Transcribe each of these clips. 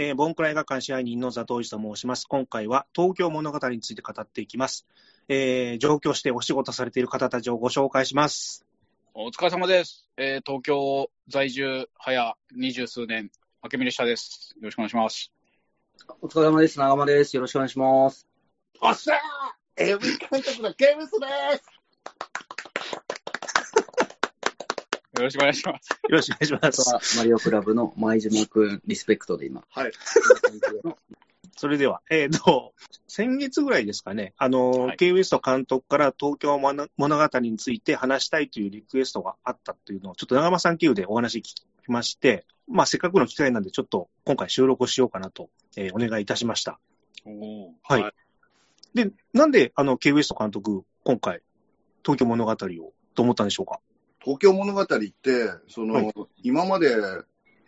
えー、ボンクラ映画館支配人の佐藤一と申します。今回は東京物語について語っていきます。えー、上京してお仕事されている方たちをご紹介します。お疲れ様です。えー、東京在住早二十数年、明美下です。よろしくお願いします。お疲れ様です。長間です。よろしくお願いします。おっしゃーエビ監督のゲームスですよろしくお願いします。よろしくお願いします。マリオクラブの前島くん、リスペクトで今。はい。それでは、えっ、ー、と、先月ぐらいですかね、あの、はい、K ウエスト監督から東京物語について話したいというリクエストがあったというのを、ちょっと長間さん経由でお話聞きまして、まあ、せっかくの機会なんで、ちょっと今回収録をしようかなと、えー、お願いいたしました。おはい、はい。で、なんで、あの、K ウエスト監督、今回、東京物語をと思ったんでしょうか？東京物語って、その、はい、今まで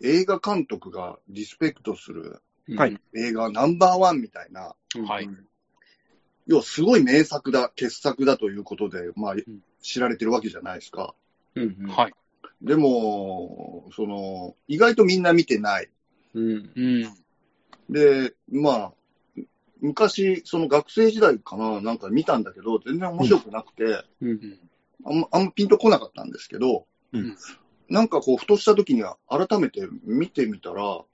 映画監督がリスペクトする映画ナンバーワンみたいな、はい。要はすごい名作だ、傑作だということで、まあ、知られてるわけじゃないですか。うんうん、はい。でも、その、意外とみんな見てない。うん。で、まあ、昔、その学生時代かな、なんか見たんだけど、全然面白くなくて、うん、あんま、あんまピンとこなかったんですけど、うん、なんかこう、ふとした時には改めて見てみたら、も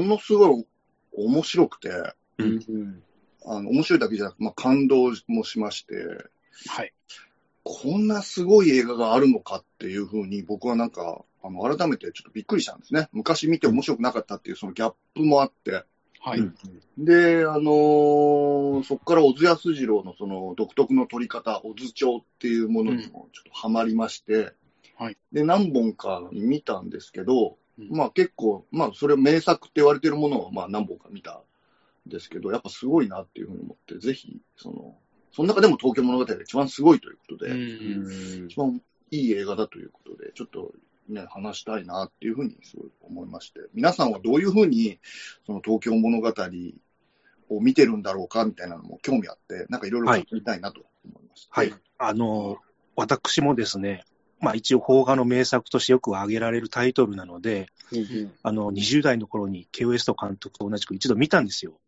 のすごい面白くて、うん、あの面白いだけじゃなく、まあ、感動もしまして、はい。こんなすごい映画があるのかっていうふうに、僕はなんか、あの、改めてちょっとびっくりしたんですね。昔見て面白くなかったっていうそのギャップもあって。はい。で、あのー、そこから小津安二郎のその独特の撮り方、小津帳っていうものにもちょっとハマりまして、うん、はい。で、何本か見たんですけど、うん、まあ結構、まあそれ名作って言われてるものをまあ何本か見たんですけど、やっぱすごいなっていうふうに思って、ぜひ、その、その中でも東京物語が一番すごいということで、一番いい映画だということで、ちょっとね、話したいなっていうふうにすごい思いまして、皆さんはどういうふうに、その東京物語を見てるんだろうかみたいなのも興味あって、なんかいろいろ聞きたいなと思います。はい。はい、あの、私もですね、まあ一応邦画の名作としてよく挙げられるタイトルなので、うんうん、あの、20代の頃にケウエスト監督と同じく一度見たんですよ。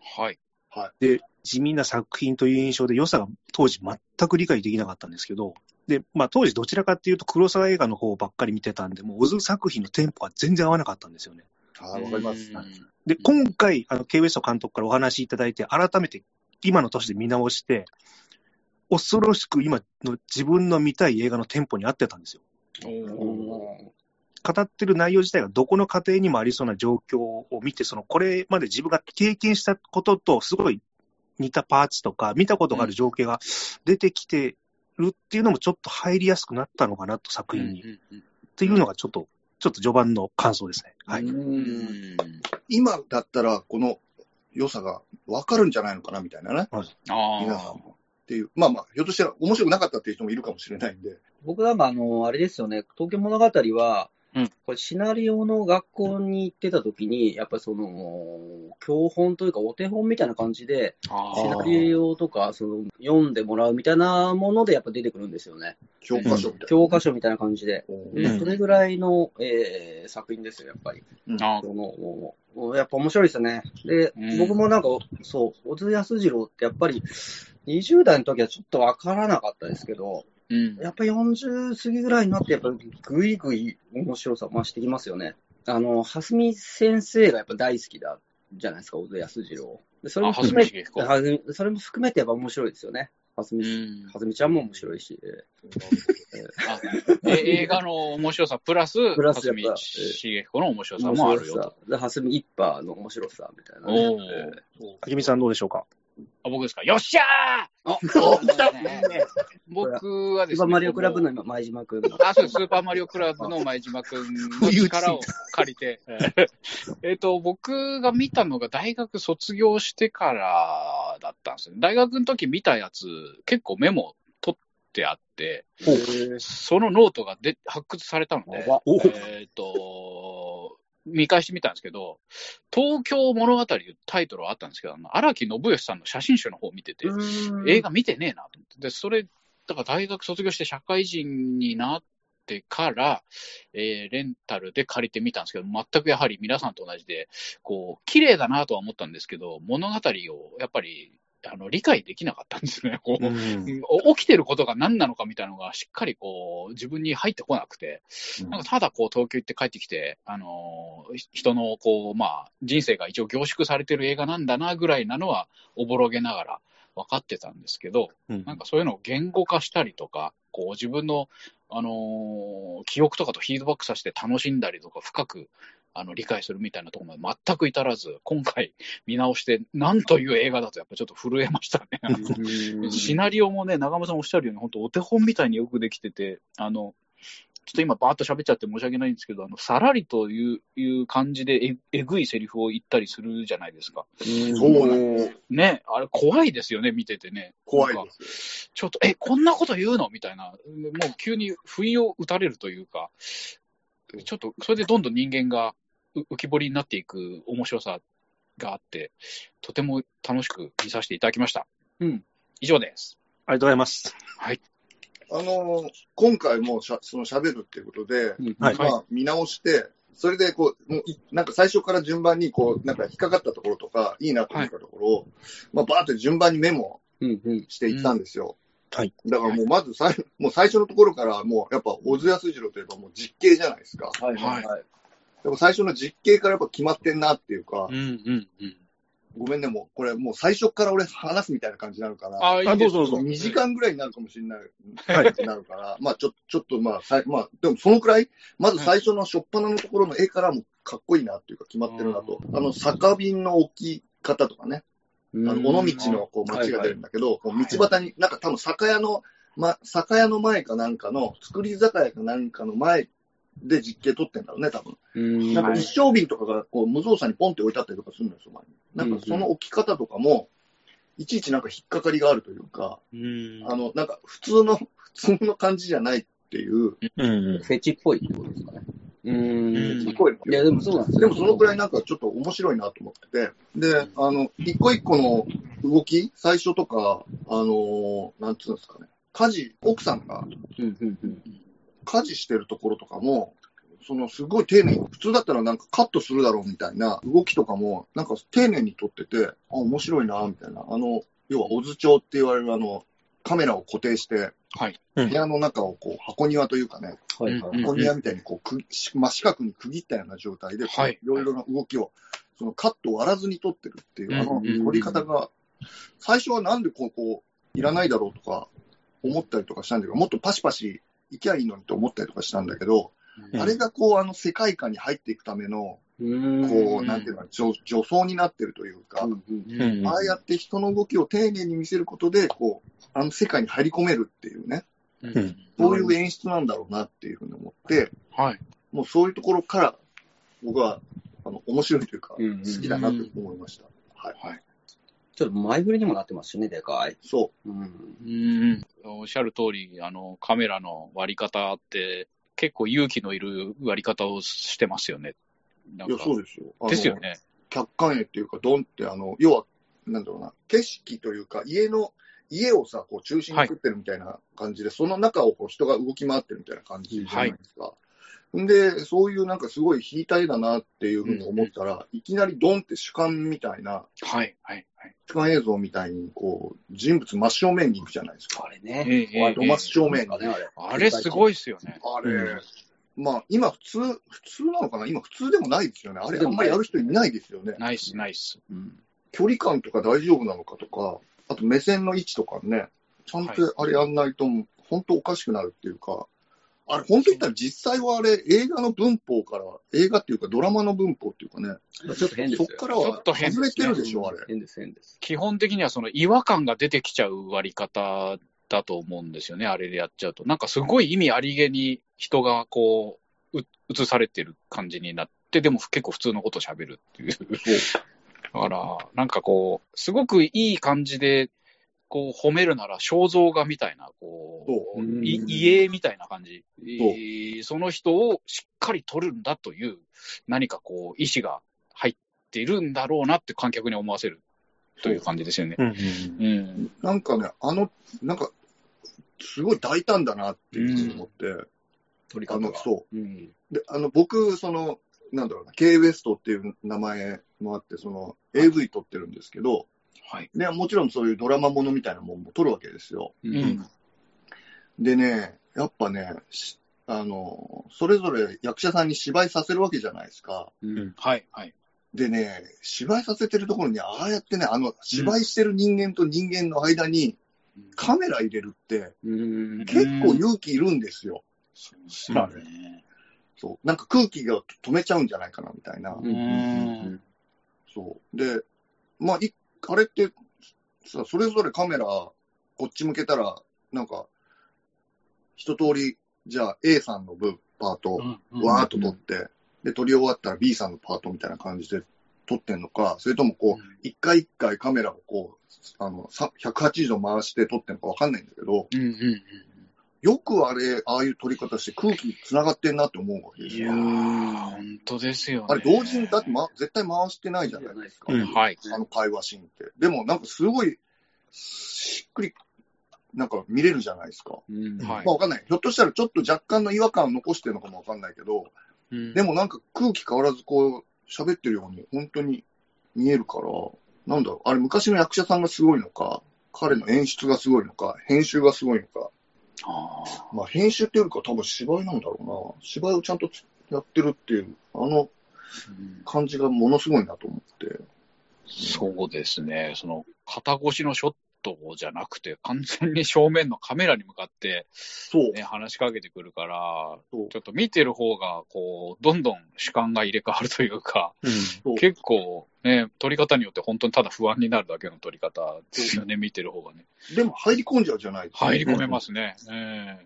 はい。はい。で、地味な作品という印象で良さが当時全く理解できなかったんですけど、で、まあ当時どちらかっていうと黒沢映画の方ばっかり見てたんで、もうオズ作品のテンポが全然合わなかったんですよね。ああ、わかります。で、今回、あの、ケイウエスト監督からお話いただいて、改めて今の年で見直して、恐ろしく今の自分の見たい映画のテンポに合ってたんですよ。語ってる内容自体がどこの家庭にもありそうな状況を見て、そのこれまで自分が経験したこととすごい似たパーツとか、見たことがある情景が出てきてるっていうのもちょっと入りやすくなったのかなと、作品に。っていうのがちょっと、ちょっと序盤の感想ですね。はい。今だったら、この良さが分かるんじゃないのかなみたいなね。はい、皆さんも。っていう、まあまあ、ひょっとしたら面白くなかったっていう人もいるかもしれないんで。僕なんかあの、あれですよね、東京物語は、うん、これシナリオの学校に行ってた時に、やっぱりその、教本というかお手本みたいな感じで、シナリオとかその読んでもらうみたいなものでやっぱ出てくるんですよね。教科書みたいな。教科書みたいな感じで。でそれぐらいの、えー、作品ですよ、やっぱり。うん、そのやっぱ面白いですね。で、うん、僕もなんか、そう、小津安二郎ってやっぱり、20代の時はちょっとわからなかったですけど、うん、やっぱり40過ぎぐらいになって、やっぱぐいぐい面白さ増してきますよね。あの、蓮見先生がやっぱ大好きだじゃないですか、小津安二郎。それも含めて、それも含めてやっぱ面白いですよね。蓮見、蓮見ちゃんも面白いし。映画の面白さプラス、プラス蓮見茂彦の面白さもあるよと。蓮見一派の面白さみたいな、ね。お明美さんどうでしょうか？あ、僕ですか？よっしゃー僕はですね。スーパーマリオクラブの前島くん。あ、そうスーパーマリオクラブの前島くんの 力を借りて。えっと、僕が見たのが大学卒業してからだったんですよ。大学の時見たやつ、結構メモ取ってあって、そのノートがで発掘されたので、えっと、見返してみたんですけど、東京物語というタイトルはあったんですけど、荒木信義さんの写真集の方を見てて、映画見てねえなと思って。で、それ、だから大学卒業して社会人になっってから、えー、レンタルで借りてみたんですけど、全くやはり皆さんと同じで、こう、綺麗だなとは思ったんですけど、物語をやっぱりあの理解できなかったんですね。こう、うん、起きてることが何なのかみたいなのがしっかりこう自分に入ってこなくて、うん、なんかただこう東京行って帰ってきて、あの人のこう、まあ、人生が一応凝縮されてる映画なんだなぐらいなのはおぼろげながら分かってたんですけど、うん、なんかそういうのを言語化したりとか、こう自分の、あのー、記憶とかとフィードバックさせて楽しんだりとか深くあの理解するみたいなところまで全く至らず、今回見直して、なんという映画だとやっぱちょっと震えましたね。シナリオもね、長間さんおっしゃるように、本当お手本みたいによくできてて、あの、ちょっと今バーッと喋っちゃって申し訳ないんですけど、あの、さらりといういう感じでええぐいセリフを言ったりするじゃないですか。そうね。あれ怖いですよね、見ててね。怖いです。ちょっと、え、こんなこと言うの？みたいな。もう急に不意を打たれるというか、ちょっと、それでどんどん人間が浮き彫りになっていく面白さがあって、とても楽しく見させていただきました。うん。以上です。ありがとうございます。はい。あの、今回もしゃその喋るっていうことで、はい、まあ、見直して、それでこう、もうなんか最初から順番にこう、なんか引っかかったところとか、いいなと思ったところを、はい、まあ、バーって順番にメモしていったんですよ。はい。だからもうまずさい、もう最初のところからもうやっぱ小津安二郎といえばもう実刑じゃないですか。はいはいはい。でも最初の実刑からやっぱ決まってんなっていうか、うんうんうん、ごめんね、もう、これもう最初から俺話すみたいな感じになるから、あ、いいどうぞどうぞ。2時間ぐらいになるかもしれない、はい、なるから、まあちょちょっとまあ、さまあ、でもそのくらい、まず最初の初っ端のところの絵からもかっこいいなっていうか決まってるなと。あの、酒瓶の置き方とかね、あの、尾道のこう街が出るんだけど、はいはい、道端に、なんか多分酒屋の、ま、酒屋の前かなんかの、作り酒屋かなんかの前で実刑取ってんだろうね、多分。んなんか一升瓶とかがこう無造作にポンって置いてあったりとかするんですよ、前に。なんかその置き方とかも、いちいちなんか引っかかりがあるというか、うあの、なんか普通の、普通の感じじゃないっていう。フェチっぽいってことですかね。うん。フェチっぽい。いや、でもそうなんですよ。でもそのくらいなんかちょっと面白いなと思ってて、で、あの、一個一個の動き、最初とか、あのなんつうんですかね、家事、奥さんが、家事してるところとかも、そのすごい丁寧に、普通だったらなんかカットするだろうみたいな動きとかも、なんか丁寧に撮ってて、あ、面白いな、みたいな。あの、要は、オズ帳って言われるあの、カメラを固定して、はい、部屋の中をこう箱庭というかね、はいはい、箱庭みたいにこうく真四角に区切ったような状態で、はい、いろいろな動きを、そのカットを割らずに撮ってるっていう、あの撮り方が、最初はなんでここいらないだろうとか思ったりとかしたんだけど、もっとパシパシ行きゃいいのにと思ったりとかしたんだけど、うん、あれがこう、あの世界観に入っていくための、こう、なんていうの、助助走になってるというか、うんああやって人の動きを丁寧に見せることで、こう、あの世界に入り込めるっていうね、うん、そういう演出なんだろうなっていうふうに思って、はい、もうそういうところから、僕は、あの、面白いというか、好きだなと思いました。はい。はいちょっと前振りにもなってますしね、でかい。そう。うん。うんおっしゃる通り、あの、カメラの割り方って、結構勇気のいる割り方をしてますよね。いや、そうですよ。ですよね。客観絵っていうか、ドンって、あの、要は、なんだろうな、景色というか、家の、家をさ、こう中心に作ってるみたいな感じで、はい、その中をこう人が動き回ってるみたいな感じじゃないですか。はい、んで、そういうなんかすごい引いた絵だなっていうふうに思ったら、うん、いきなりドンって主観みたいな、はい、はい、はい。主観映像みたいに、こう、人物真正面に行くじゃないですか。あれね。えー、真正面がね、あれ。あれすごいっすよね。あれ、うん、まあ、今普通、普通なのかな？今普通でもないですよね。あれ、あんまりやる人いないですよね。ないっす、ないっす。うん。距離感とか大丈夫なのかとか、あと目線の位置とかね、ちゃんとあれやんないと、本当おかしくなるっていうか、あれ、本当言ったら実際はあれ、映画の文法から、映画っていうかドラマの文法っていうかね、ちょっと変ですそっからは外れてるでしょ、あれ。変です、変です。基本的にはその違和感が出てきちゃう割り方だと思うんですよね、あれでやっちゃうと。なんかすごい意味ありげに人がこう、映されてる感じになって、でも結構普通のことを喋るっていう。だから、なんかこう、すごくいい感じで、こう褒めるなら肖像画みたいな、こう、家みたいな感じ、その人をしっかり撮るんだという、何かこう、意思が入っているんだろうなって観客に思わせるという感じですよね。なんかね、あの、なんか、すごい大胆だなっていうふうに思って、撮り方が。そう。うん、で、あの、僕、その、なんだろうな、K ウエストっていう名前もあって、その、AV 撮ってるんですけど、はい。で、もちろんそういうドラマものみたいなもんも撮るわけですよ。うん。でね、やっぱね、あの、それぞれ役者さんに芝居させるわけじゃないですか。うん。はい、はい。でね、芝居させてるところに、ああやってね、あの、芝居してる人間と人間の間に、カメラ入れるって、結構勇気いるんですよ。そうですね。そう。なんか空気が止めちゃうんじゃないかな、みたいな。そう。で、まあ、い、あれって、さ、それぞれカメラ、こっち向けたら、なんか、一通り、じゃあ A さんの部、パート、わーっと撮って、で、撮り終わったら B さんのパートみたいな感じで撮ってんのか、それともこう、一、回一回カメラをこう、あの、180度回して撮ってんのかわかんないんだけど、うんうんうんよくあれ、ああいう撮り方して空気繋がってんなって思うわけですよ。いやー、本当ですよね。あれ、同時に、だって、ま、絶対回してないじゃないですか。うん、はい。あの会話シーンって。でも、なんかすごい、しっくり、なんか見れるじゃないですか。うん、はい。まあわかんない。ひょっとしたらちょっと若干の違和感を残してるのかもわかんないけど、うん、でもなんか空気変わらずこう、喋ってるように本当に見えるから、なんだろう、あれ昔の役者さんがすごいのか、彼の演出がすごいのか、編集がすごいのか。あまあ編集っていうか多分芝居なんだろうな。芝居をちゃんとやってるっていう、あの感じがものすごいなと思って。そうですね。その、肩越しのショットじゃなくて、完全に正面のカメラに向かって、ね、話しかけてくるから、ちょっと見てる方が、こう、どんどん主観が入れ替わるというか、うん、結構、ね、撮り方によって本当にただ不安になるだけの撮り方ですよね、見てる方がね。でも入り込んじゃうじゃないですか。入り込めますね。え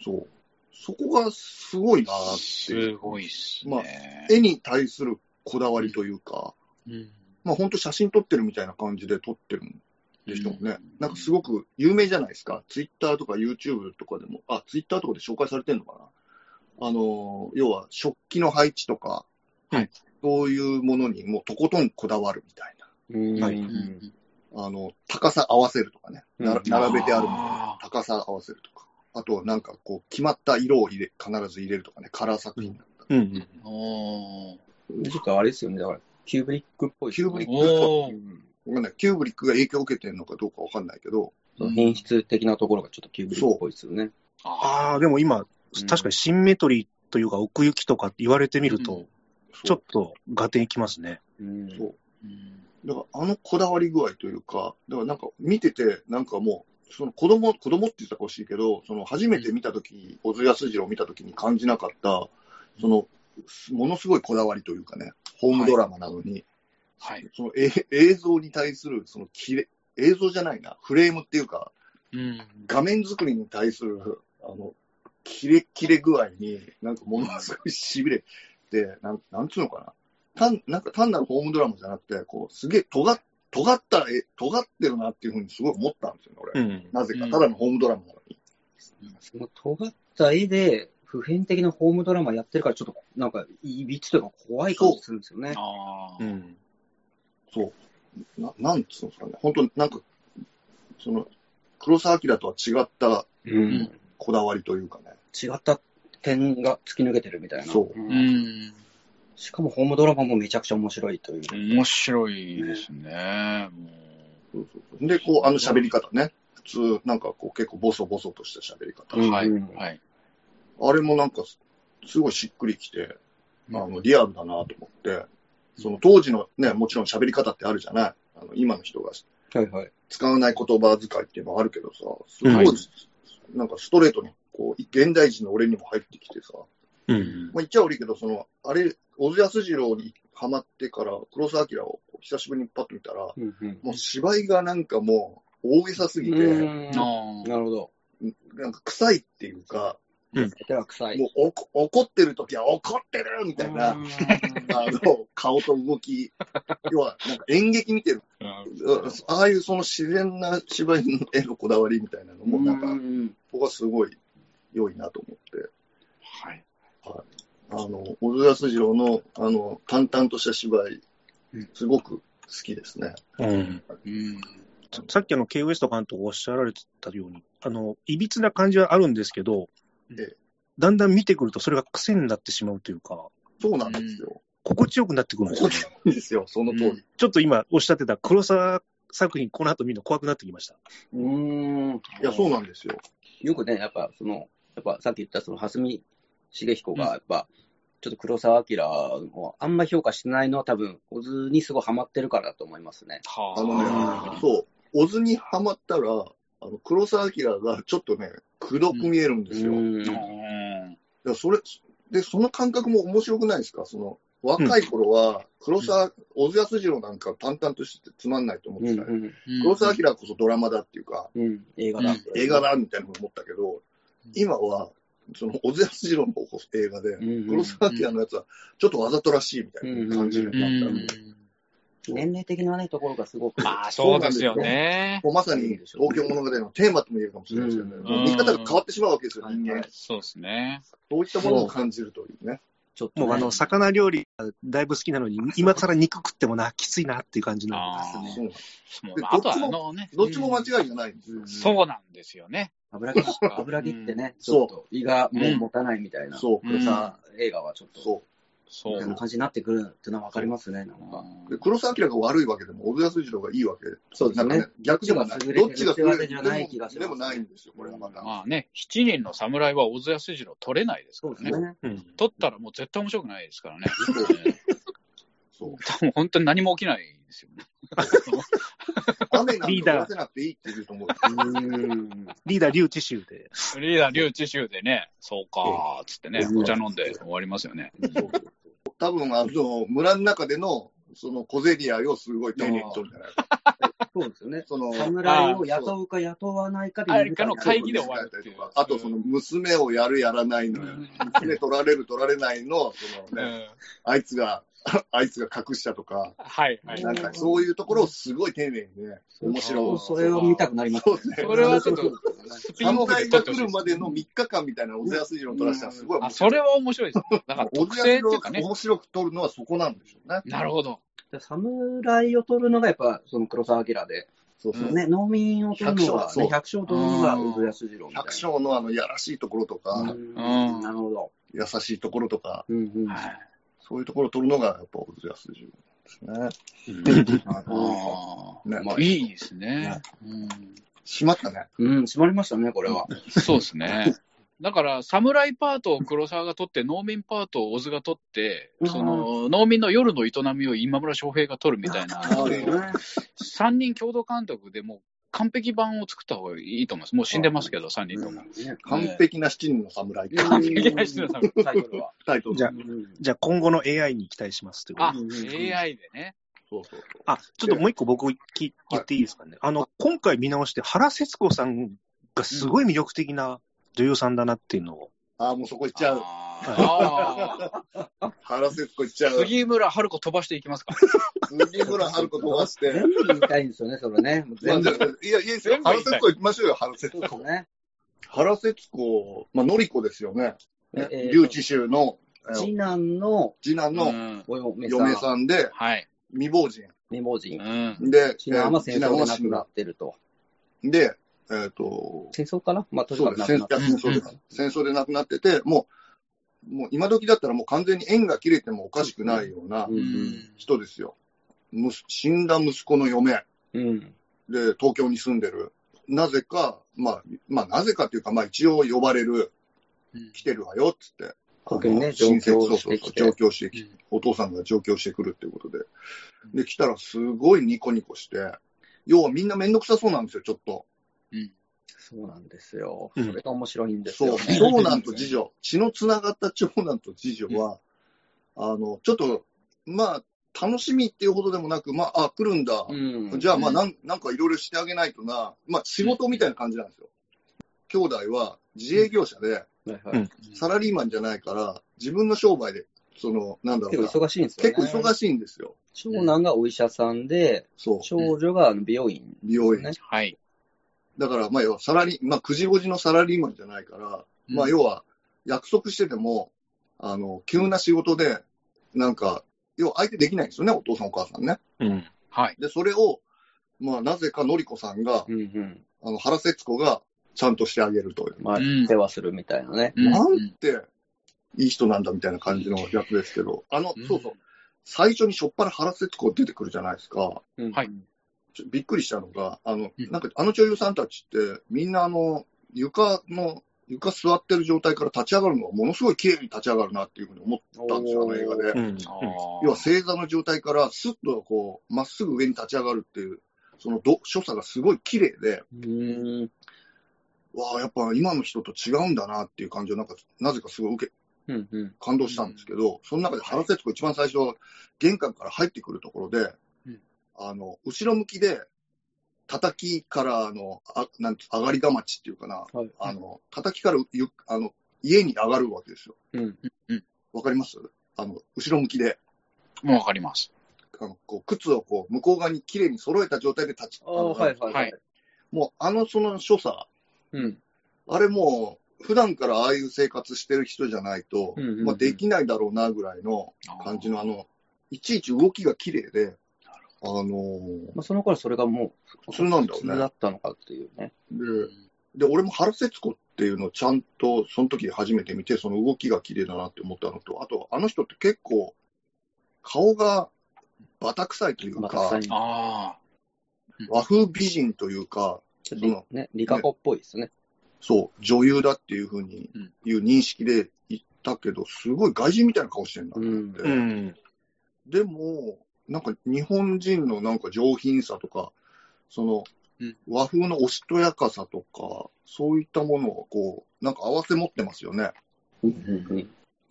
ー、そう。そこがすごいなって。すごいっすね。まあ、絵に対するこだわりというか、うん、まあ本当写真撮ってるみたいな感じで撮ってるんでしょうね。なんかすごく有名じゃないですか。ツイッターとか YouTube とかでも、あ、ツイッターとかで紹介されてるのかな？あの、要は食器の配置とか、はい、そういうものにもうとことんこだわるみたいな。はい。あの、高さ合わせるとかね。並べてあるものに高さ合わせるとか。あと、なんかこう、決まった色を入れ、必ず入れるとかね。カラー作品だった。うん。うん。ちょっとあれですよね。だから、キューブリックっぽい、ね、キューブリックっぽい。わかんない。キューブリックが影響を受けてるのかどうかわかんないけど。品質的なところがちょっとキューブリックっぽいですよね。ああ、でも今、確かにシンメトリーというか奥行きとかって言われてみると、ちょっと合点いきますね。うん、そう。だからあのこだわり具合というか、だからなんか見てて、なんかもう、その子供、子供って言ったら欲しいけど、その初めて見たとき、小津安二郎を見たときに感じなかった、その、ものすごいこだわりというかね、ホームドラマなのに、はい。その映像に対する、そのきれ、映像じゃないな、フレームっていうか、うん、画面作りに対する、あの、キレキレ具合に、なんかものすごい痺れて、なん、なんつうのかな。単、なんか単なるホームドラマじゃなくて、こう、すげえ尖っ、尖った、え、尖ってるなっていうふうにすごい思ったんですよね、俺。うん、なぜか、ただのホームドラマなのに。その尖った絵で、普遍的なホームドラマやってるから、ちょっと、なんか、いびつというか怖い感じするんですよね。ああ。うん。そう。な、なんつうんですかね。本当なんか、その、黒澤明とは違った、うん、こだわりというかね。違った点が突き抜けてるみたいな。そう。うん。しかもホームドラマもめちゃくちゃ面白いという。面白いですね。そうそうそうで、こう、あの喋り方ね。普通、なんかこう結構ボソボソとした喋り方。はい。はい。あれもなんか、すごいしっくりきて、あの、リアルだなと思って、その当時のね、もちろん喋り方ってあるじゃない。あの、今の人が使わない言葉遣いっていうのはあるけどさ、すごい、なんかストレートに、こう、現代人の俺にも入ってきてさ、うん、まあ言っちゃ悪いけど、その、あれ、小津安二郎にハマってから、黒澤明を久しぶりにパッと見たら、うんうん、もう芝居がなんかもう大げさすぎて、なるほど。なんか臭いっていうか、うん。手は臭い。もう怒ってる時は怒ってるみたいな、あの、顔と動き。要は、なんか演劇見てる。ああいうその自然な芝居の絵のこだわりみたいなのも、なんか、僕はすごい良いなと思って。はい。はい。あの、小津安二郎の、あの、淡々とした芝居、すごく好きですね。うん。うんさっきあの、K ウエスト監督おっしゃられてたように、あの、いびつな感じはあるんですけど、だんだん見てくるとそれが癖になってしまうというか、そうなんですよ。心地よくなってくるんですよ、ね。いいですよ、その通り。うん、ちょっと今おっしゃってた黒沢作品、この後見るの怖くなってきました。うん。いや、そうなんですよ。よくね、やっぱ、その、やっぱさっき言った、その、蓮見茂彦が、やっぱ、ちょっと黒澤明をあんま評価してないのは多分、小津にすごいハマってるからだと思いますね。はあ、あのね、そう、小津にハマったら、あの黒澤明がちょっとね、くどく見えるんですよ。うん、だそれで、その感覚も面白くないですか？その若い頃は、黒沢、小津安二郎なんか淡々としてつまんないと思ってた、うん。うん、黒沢明こそドラマだっていうか、うん、映画だ、映画だみたいなの思ったけど、今は、その小津安二郎の映画で、黒沢明のやつはちょっとわざとらしいみたいな感じになった。年齢的なね、ところがすごく。ああ、そうですよね。もうまさに東京物語のテーマとも言えるかもしれないですよね。見方が変わってしまうわけですよ、人間。そうですね。そういったものを感じるというね。ちょっと、ね、もうあの、魚料理だいぶ好きなのに、今更肉食ってもな、きついなっていう感じなんですね。そうあとはあのね。どっちも間違いじゃないんですよ。そうなんですよね。油切油切ってね、ちょっと胃がもう持たないみたいな。そう。黒沢映画はちょっと。そう。そう。みたいな感じになってくるっていうのはわかりますね、なんか。黒澤明が悪いわけでも、小津安二郎がいいわけそうですね。逆でもない。どっちが優れじゃない気がします。でもないんですよ、これはまた。まあね、七人の侍は小津安二郎取れないですからね。そうですね。取ったらもう絶対面白くないですからね。そう。多分本当に何も起きないですよね。雨なんて出せなくていいって言うと思う。リーダー、竜知州で。リーダー、竜知州でね、そうかーつってね、お茶飲んで終わりますよね。多分、あの、村の中での、その小競り合いをすごい丁寧に取るんじゃないか。そうですよね。その、侍を雇うか雇わないかであれかの会議で終わるっていう。あと、その、娘をやるやらないの、娘取られる取られないの、そのね、あいつが あいつが隠したとか、はいはい。なんかそういうところをすごい丁寧にね、面白い。それを見たくなりますね。そうですね。それはちょっと、スピンオフでが来るまでの3日間みたいな小津安二郎を撮らせたらすごい面白い。それは面白いです。だから特性っていうかね。面白く撮るのはそこなんでしょうね。なるほど。侍を撮るのがやっぱ、その黒澤明で。そうそうね、農民を撮るのは、ね、百姓を撮るのが小津安二郎百姓のあの、やらしいところとか、なるほど。優しいところとか、そういうところを取るのが、やっぱ小津安二郎ですね。ああ、ね、まあいいですね。閉まったね。うん、閉まりましたね、これは。そうですね。だから、侍パートを黒沢が取って、農民パートを小津が取って、その、農民の夜の営みを今村翔平が取るみたいな、3人共同監督でも完璧版を作った方がいいと思います。もう死んでますけど、3人とも。完璧な七人の侍。完璧な七人の侍、タイトルは。タイトルじゃあ、じゃあ今後の AI に期待しますあ、AI でね。そうそうそう。あ、ちょっともう一個僕言っていいですかね。あの、今回見直して原節子さんがすごい魅力的な女優さんだなっていうのを。ああ、もうそこ行っちゃう。原節子行っちゃう。杉村春子飛ばしていきますか杉村春子飛ばして。全部言いたいんですよね、それね。全部。いや、いいですよ。原節子行きましょうよ、原節子。ね。原節子、まあ、のりこですよね。留置州の、次男の、次男の嫁さんで、はい。未亡人。未亡人。で、次男は戦争で亡くなってると。で、えっ、と、戦争かな？まあ、とにかく戦争で、戦争で亡くなってて、もう、もう今時だったらもう完全に縁が切れてもおかしくないような人ですよ。死んだ息子の嫁、うん、で、東京に住んでる。なぜか、まあ、まあ、なぜかというか、まあ一応呼ばれる、来てるわよ、っつって。ここにね、上京してきて。上京してきて、お父さんが上京してくるっていうことで。で、来たらすごいニコニコして、要はみんなめんどくさそうなんですよ、ちょっと。うん。そうなんですよ。それが面白いんですよ、ね、そう、長男と次女、血のつながった長男と次女は、うん、あの、ちょっと、まあ、楽しみっていうほどでもなく、まあ、あ、来るんだ。うん、じゃあ、まあ、なんなんかいろいろしてあげないとな。まあ、仕事みたいな感じなんですよ。兄弟は自営業者で、サラリーマンじゃないから、自分の商売で、その、なんだろう結構忙しいんですよ、ね、結構忙しいんですよ。長男がお医者さんで、そう長女が美容院、ね、美容院。はい。だから、まあ、要は、サラリー、まあ、9時5時のサラリーマンじゃないから、うん、まあ、要は、約束してても、あの、急な仕事で、なんか、要は相手できないんですよね、お父さんお母さんね。うん。はい。で、それを、まあ、なぜかのりこさんが、うんうん、あの、原節子が、ちゃんとしてあげるという。まあ、世話するみたいなね。なんて、いい人なんだみたいな感じの役ですけど、あの、そうそう。最初にしょっぱな原節子出てくるじゃないですか。はい。びっくりしたのが、あの、なんか、あの女優さんたちって、みんなあの、床の、床座ってる状態から立ち上がるのがものすごい綺麗に立ち上がるなっていうふうに思ったんですよ、あの映画で。うん、要は正座の状態からスッとこう、まっすぐ上に立ち上がるっていう、そのど所作がすごい綺麗で、わあ、やっぱ今の人と違うんだなっていう感じをなんか、なぜかすごい受け、うんうん、感動したんですけど、その中で原節子一番最初、玄関から入ってくるところで、あの、後ろ向きで、叩きからあの、あなんて、上がりがまちっていうかな、はい、あの、叩きからゆあの家に上がるわけですよ。うん。わかります？あの、後ろ向きで。もうわかります。あの、こう、靴をこう、向こう側にきれいに揃えた状態で立ち、あはいはいはい。もう、あの、その所作、うん。あれもう、普段からああいう生活してる人じゃないと、うんうんうん、まあ、できないだろうなぐらいの感じの、あの、いちいち動きが綺麗で、あのー、まあ、その頃それがもう、それなんだよね。だったのかっていうね。で、で、俺も原節子っていうのをちゃんと、その時初めて見て、その動きが綺麗だなって思ったのと、あと、あの人って結構、顔がバタ臭いというか、和風美人というか、そのね、リカコっぽいですね。そう、女優だっていうふうに、いう認識で言ったけど、すごい外人みたいな顔してるんだって、うん。でも、なんか日本人のなんか上品さとか、その、和風のおしとやかさとか、そういったものをこう、なんか合わせ持ってますよね。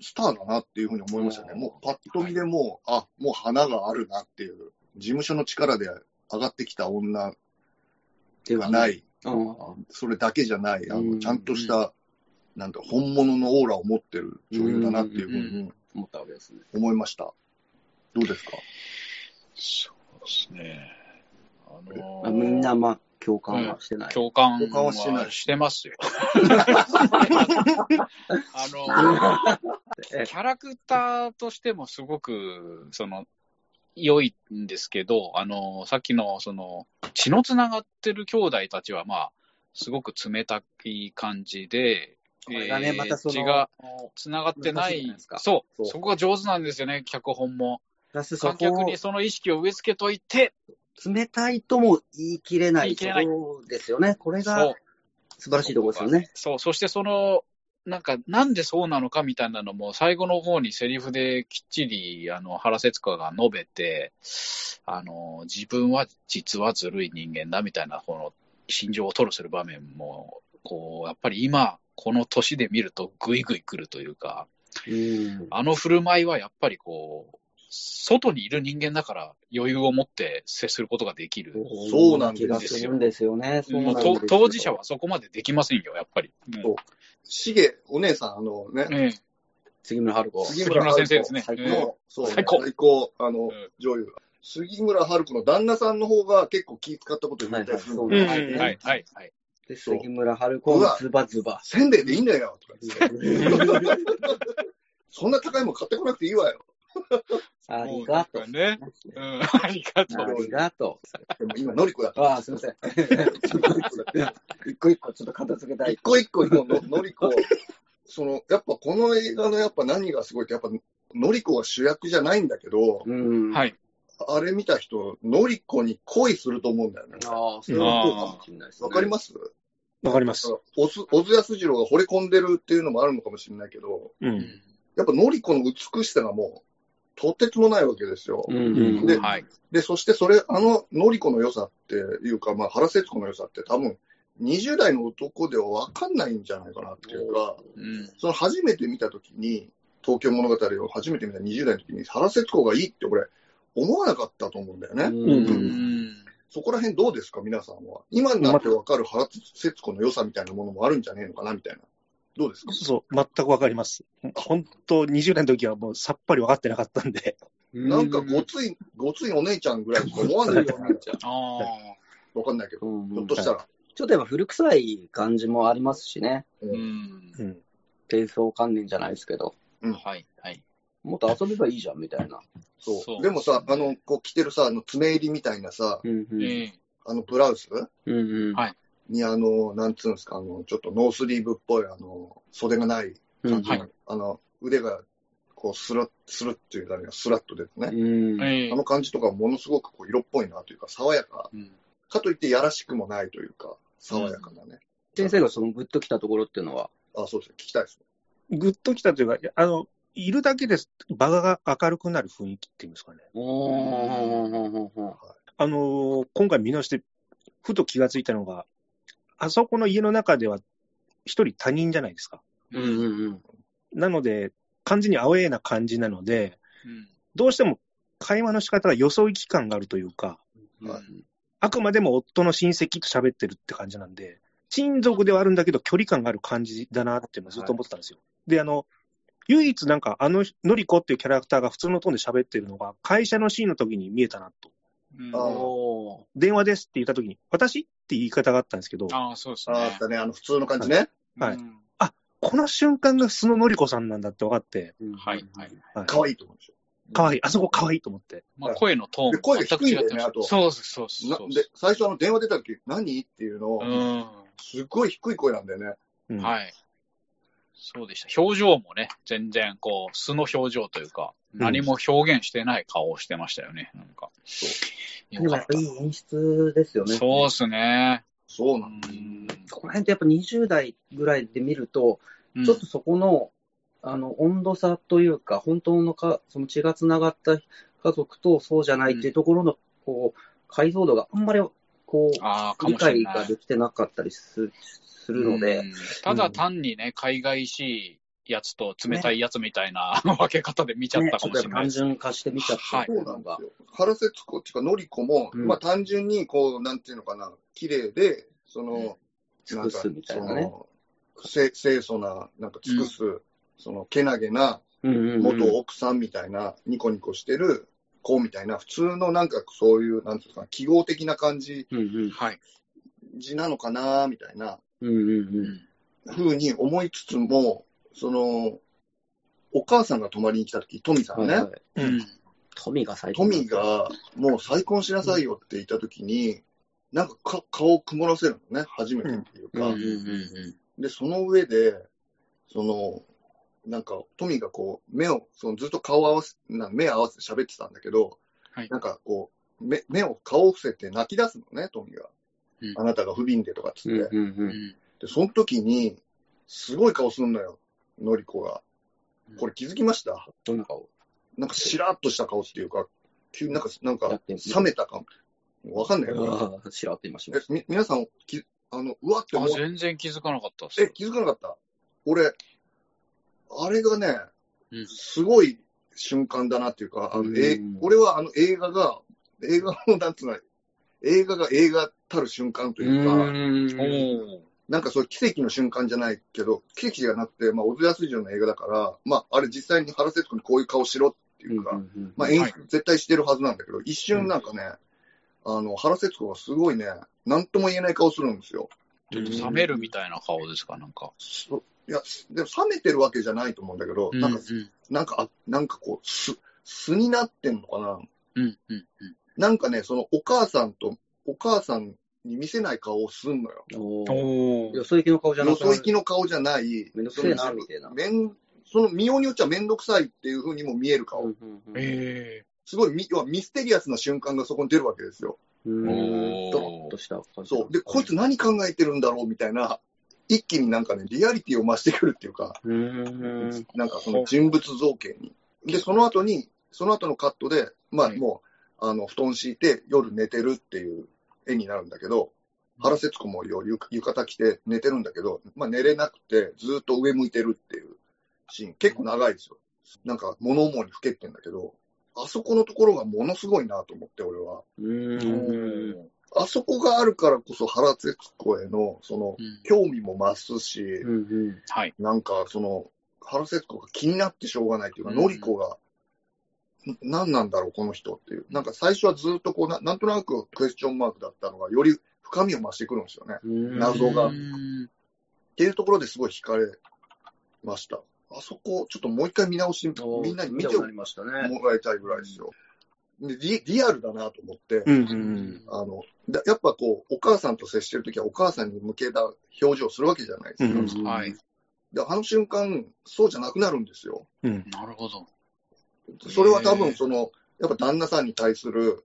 スターだなっていうふうに思いましたね。もうパッと見でもう、あ、もう花があるなっていう、事務所の力で上がってきた女ではない、それだけじゃない、あのちゃんとした、なんだ、本物のオーラを持ってる女優だなっていうふうに思ったわけですね。思いました。どうですか？そうですね。あのー、みんな、まあ、共感はしてない。共感はしてますよ。あのー、キャラクターとしてもすごく、その、良いんですけど、あのー、さっきの、その、血のつながってる兄弟たちは、まあ、すごく冷たい感じで、これがね、またその、血がつながってない、そう、そこが上手なんですよね、脚本も。観客にその意識を植え付けといて、冷たいとも言い切れない。言い切れない。そうですよね。これが素晴らしいところですよね。そう、そしてその、なんか、なんでそうなのかみたいなのも、最後の方にセリフできっちり、あの、原節子が述べて、あの、自分は実はずるい人間だみたいな、この、心情を吐露する場面も、こう、やっぱり今、この年で見ると、ぐいぐい来るというか、うあの振る舞いはやっぱりこう、外にいる人間だから余裕を持って接することができる。そうなんですよ。ですよね。当事者はそこまでできませんよ、やっぱり。そう。しげ、お姉さん、あのね、杉村春子。杉村先生ですね。最高。そう、最高。最高、あの、女優。杉村春子の旦那さんの方が結構気使ったこと言ったりするので。はい、はい、はい。で、杉村春子がズバズバ。せんべいでいいんだよ、とか言って。そんな高いもん買ってこなくていいわよ。ありがとう。ね。うん、ありがとう。ありがとう。でも今、のりこだああ、すみません。一個一個ちょっと片付けたい。一個一個ののりこ、その、やっぱこの映画のやっぱ何がすごいって、やっぱ、のりこは主役じゃないんだけど、うん、はい。あれ見た人、のりこに恋すると思うんだよね。ああ、それはそうかもしれないですね。わかります？わかります。小津安二郎が惚れ込んでるっていうのもあるのかもしれないけど、うん、やっぱのりこの美しさがもう、とてつもないわけですよ。うんで、はい、で、そしてそれ、あの、のりこの良さっていうか、まあ、原節子の良さって多分、20代の男では分かんないんじゃないかなっていうか、うん、その初めて見たときに、東京物語を初めて見た20代の時に、原節子がいいって俺、思わなかったと思うんだよね。うん、うん、そこら辺どうですか、皆さんは。今になって分かる原節子の良さみたいなものもあるんじゃねえのかな、みたいな。どうですか？そう、全くわかります。本当、20年の時はもうさっぱり分かってなかったんで。なんかごつい、ごついお姉ちゃんぐらいしか思わないようになっちゃう。わかんないけど、ひょっとしたら。ちょっとやっぱ古臭い感じもありますしね。うん。低層観念じゃないですけど。うん。はい。はい。もっと遊べばいいじゃん、みたいな。そう。でもさ、あの、こう着てるさ、あの、爪入りみたいなさ、うんうん、あの、ブラウス、うんうん、はい。に、あの、なんつうんですか、あの、ちょっとノースリーブっぽい、あの、袖がない感じ、うんはいあの、腕が、こう、スラッ、スルッっていうか、スラッと出てね。あの感じとかものすごくこう色っぽいなというか、爽やか。うんかといってやらしくもないというか、爽やかなね。先生がそのグッときたところっていうのは、あ、そうですね。聞きたいです。ぐっときたというか、あの、いるだけです、場が明るくなる雰囲気っていうんですかね。あのー今回見直して、ふと気がついたのが、あそこの家の中では一人他人じゃないですか。うんうんうん。なので、完全にアウェーな感じなので、うんどうしても会話の仕方がよそ行き感があるというか、はいあくまでも夫の親戚と喋ってるって感じなんで、親族ではあるんだけど、距離感がある感じだなっていうのはずっと思ってたんですよ。で、あの、唯一なんか、あの、のりこっていうキャラクターが普通のトーンで喋ってるのが、会社のシーンの時に見えたなと。うんあ電話ですって言った時に、私って言い方があったんですけど、ああ、そうですああっね。たね、あの普通の感じね。はいうんこの瞬間が素ののりこさんなんだって分かって、ーはいはい。はい、可愛いと思うんですよ。かわいい。あそこかわいいと思って。まあ、声のトーンで声が低いんだよね全く違ってましたあとそうです、そうです。そうなで、最初あの電話出た時、何？っていうのを、うすっごい低い声なんだよね。うんん。はい。そうでした。表情もね、全然、こう、素の表情というか、ん何も表現してない顔をしてましたよね、なんか。でもやっぱいい演出ですよね。そうっすね。そううなんこの辺ってやっぱ20代ぐらいで見ると、うんちょっとそこの、あの、温度差というか、本当のか、その血が繋がった家族とそうじゃないっていうところの、こう、解像度があんまり、こう、ああ、か理解。ができてなかったりすするので、うんただ単にね、海外しいやつと冷たいやつみたいな分け方で見ちゃったかもしれない単です。純化して見ちゃったってそいううのがなんです。よ。原節子っていうか、のりこも、うんまあ単純に、こう、なんていうのかな、綺麗で、その、尽くすみたいなね。その、せ清楚な、なんか尽くす、その、けなげな、うんうんうん元奥さんみたいな、ニコニコしてる子みたいな、普通のなんかそういう、なんていうんですか、記号的な感じ、うんうん。はい。字なのかな、みたいな、うんうんふうに思いつつも、その、お母さんが泊まりに来た時、トミさんね、はいはい。うん。富が最トミが、もう再婚しなさいよって言った時に、なんかか顔を曇らせるのね、初めてっていうか。うんうんうん。で、その上で、その、なんか、トミがこう、目を、そのずっと顔合わせ、な目合わせて喋ってたんだけど、はいなんかこう、目、目を、顔を伏せて泣き出すのね、トミが。うんあなたが不憫でとかっつって。うんうんううんんで、その時に、すごい顔すんのよ、のりこが。これ気づきました？どんな顔？なんかしらっとした顔っていうか、急になんか、なんか冷めた感。わかんないよ。ああ、しらっと今しまえしみ皆さん、きあの、うわって思あ、っ全然気づかなかったっす。え、気づかなかった？俺、あれがね、うん。すごい瞬間だなっていうか、あの、えうん。俺はあの映画が、映画の、なんつうの、映画が映画たる瞬間とた。いうか、おん。ー。なんかそう奇跡の瞬間じゃないけど、奇跡じゃなくて、まあ、小津安二郎の映画だから、まあ、あれ実際に原節子にこういう顔しろっていうか、まあ、演はい。出絶対してるはずなんだけど、一瞬なんかね、あの、原節子がすごいね、なんとも言えない顔するんですよ。ちょっと冷めるみたいな顔ですか、なんか。そいや、でも冷めてるわけじゃないと思うんだけど、なんか、うん。なんか、あなんかこう、す、素になってんのかな？うんうんうん。なんかね、そのお母さんと、お母さんに見せない顔をすんのよ。およそ行きの顔じゃなよくそ行きの顔じゃない、めんどくせえなみたいな。めんその見ようによっちゃめんどくさいっていう風にも見える顔。うんうんうん。えすごいミ、要はミステリアスな瞬間がそこに出るわけですよ。うードロッとした感じ。そう。で、こいつ何考えてるんだろうみたいな、一気になんかね、リアリティを増してくるっていうか、う。なんかその人物造形に。で、その後に、その後のカットで、まあはいもう、あの、布団敷いて夜寝てるっていう絵になるんだけど、原節子もよ浴浴衣着て寝てるんだけど、まあ寝れなくてずっと上向いてるっていうシーン、結構長いですよ。なんか物思いにふけってんだけど、あそこのところがものすごいなと思って、俺は。うーん。あそこがあるからこそ原節子への、その、うん興味も増すし、うんうん。はい。なんか、その、原節子が気になってしょうがないっていうか、うんのりこが、ん何なんだろう、この人っていう。なんか最初はずっとこうな、なんとなくクエスチョンマークだったのが、より深みを増してくるんですよね。うん謎がうんっていうところですごい惹かれました。あそこ、ちょっともう一回見直し、みんなに見ても見たくなりましたね。らいたいぐらいですよ。リリアルだなと思って、うんうんあのやっぱこう、お母さんと接してるときはお母さんに向けた表情をするわけじゃないですか。うん、はい。で、あの瞬間、そうじゃなくなるんですよ。うん。なるほど。それは多分、その、やっぱ旦那さんに対する、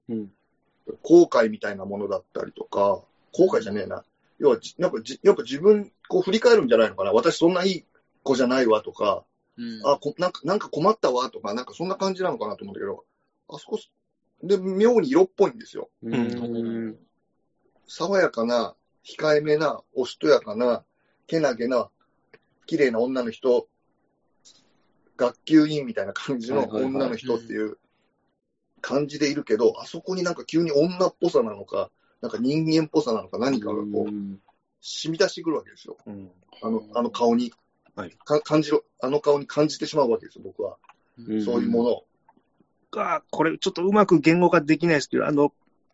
後悔みたいなものだったりとか、後悔じゃねえな。要は、やっぱやっぱ自分、こう振り返るんじゃないのかな。私そんないい子じゃないわとか、うん、あこなんか、なんか困ったわとか、なんかそんな感じなのかなと思うんだけど、あそこ、で、妙に色っぽいんですよ。うん、爽やかな、控えめな、おしとやかな、けなげな、綺麗な女の人、学級委員みたいな感じの女の人っていう感じでいるけど、あそこになんか急に女っぽさなのか、なんか人間っぽさなのか何かがこう、染み出してくるわけですよ。あの、あの顔に。はい、か感じろ、あの顔に感じてしまうわけですよ、僕は。そういうものを。が、これちょっとうまく言語化できないですけど、あの、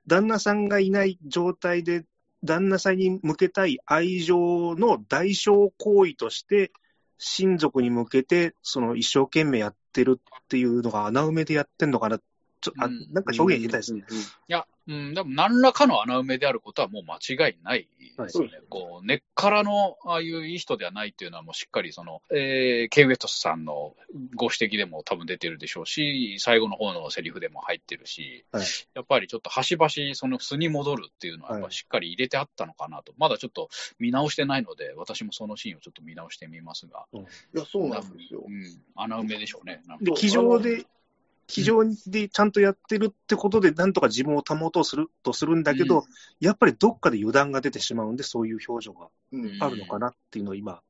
旦那さんがいない状態で、旦那さんに向けたい愛情の代償行為として、親族に向けて、その一生懸命やってるっていうのが穴埋めでやってんのかな、ちょあなんか表現言いたいですね。いや、うん、でも何らかの穴埋めであることはもう間違いないですよね。はい、こう根っからのああいういい人ではないっていうのはもうしっかりその、えー、ケイウェットスさんのご指摘でも多分出てるでしょうし、最後の方のセリフでも入ってるし、はい、やっぱりちょっと端々その素に戻るっていうのはやっぱしっかり入れてあったのかなと。はい、まだちょっと見直してないので、私もそのシーンをちょっと見直してみますが。うん、いや、そうなんですよ。うん、穴埋めでしょうね。で、机上で机上でちゃんとやってるってことで、なんとか自分を保とうするとするんだけど、うん、やっぱりどっかで油断が出てしまうんで、そういう表情があるのかなっていうのを今。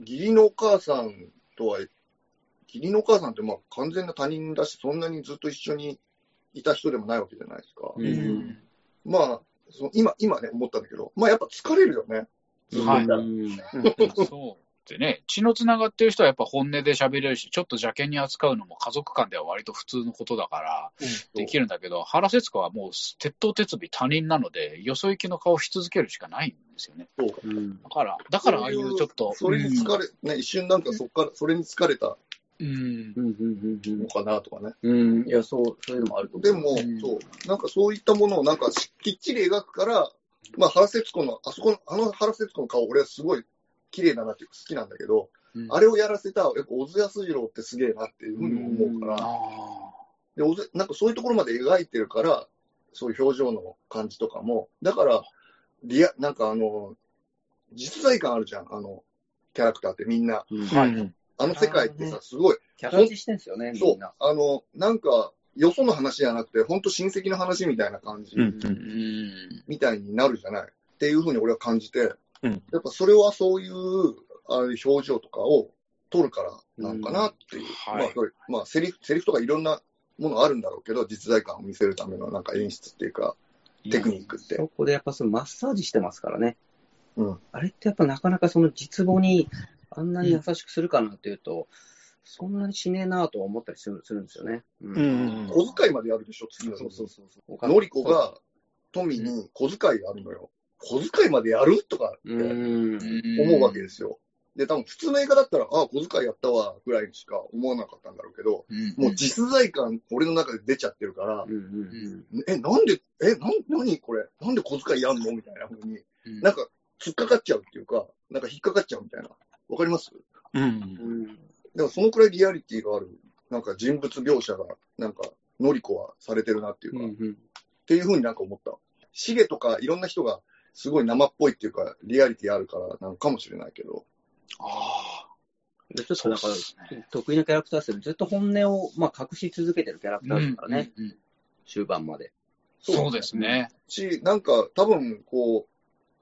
義理のお母さんとは、義理のお母さんってまあ完全な他人だし、そんなにずっと一緒にいた人でもないわけじゃないですか。うん、まあその今、今ね、思ったんだけど、まあやっぱ疲れるよね。はい。そうってね、血のつながってる人はやっぱ本音で喋れるし、ちょっと邪険に扱うのも家族間では割と普通のことだから、できるんだけど、原節子はもう鉄頭鉄尾他人なので、よそ行きの顔し続けるしかないんですよね。そう。だから、だからああいうちょっと。それに疲れ、ね、一瞬なんかそっから、それに疲れた。うん。のかなとかね。うん。いや、そう、そういうのもあると思う。でも、そう、なんかそういったものをなんかきっちり描くから、まあ、原節子の、あそこの、あの原節子の顔、俺はすごい綺麗だなっていうか好きなんだけど、うん、あれをやらせた、やっぱ小津安二郎ってすげえなっていうふうに思うから、で小津なんかそういうところまで描いてるから、そういう表情の感じとかも、だから、リア、なんかあの、実在感あるじゃん、あの、キャラクターってみんな。はい。あの世界ってさ、すごい。キャラ立ちしてんすよね、そう。あの、なんか、よその話じゃなくて、本当親戚の話みたいな感じ、みたいになるじゃない。っていうふうに俺は感じて、うん、やっぱそれはそういうああいう表情とかを取るからなのかなっていう、うんはい、まあ、まあ、セリフ、セリフとかいろんなものあるんだろうけど、実在感を見せるためのなんか演出っていうか、テクニックって。そこでやっぱそのマッサージしてますからね。うん。あれってやっぱなかなかその実母にあんなに優しくするかなっていうと、うん、そんなにしねえなと思ったりするするんですよね。うん。小遣いまでやるでしょ、次のそうそうそうそう。のりこが富に小遣いがあるのよ。小遣いまでやるとかって思うわけですよ。で、多分普通の映画だったら、ああ、小遣いやったわ、ぐらいにしか思わなかったんだろうけど、うん、もう実在感、俺の中で出ちゃってるから、うんうんうん、え、なんで、え、なん、何これ？なんで小遣いやんの？みたいな風に、うん、なんか、突っかかっちゃうっていうか、なんか引っかかっちゃうみたいな。わかります？うん。うん。だからそのくらいリアリティがある、なんか人物描写が、なんか、のりこはされてるなっていうか、うんうん、っていう風になんか思った。シゲとかいろんな人がすごい生っぽいっていうか、リアリティあるからなのかもしれないけど。ああ。ちょっとだから、ね、得意なキャラクターですけど、ずっと本音を、まあ、隠し続けてるキャラクターですからね、うんうんうん、終盤まで。そうですね。し、なんか、多分、こ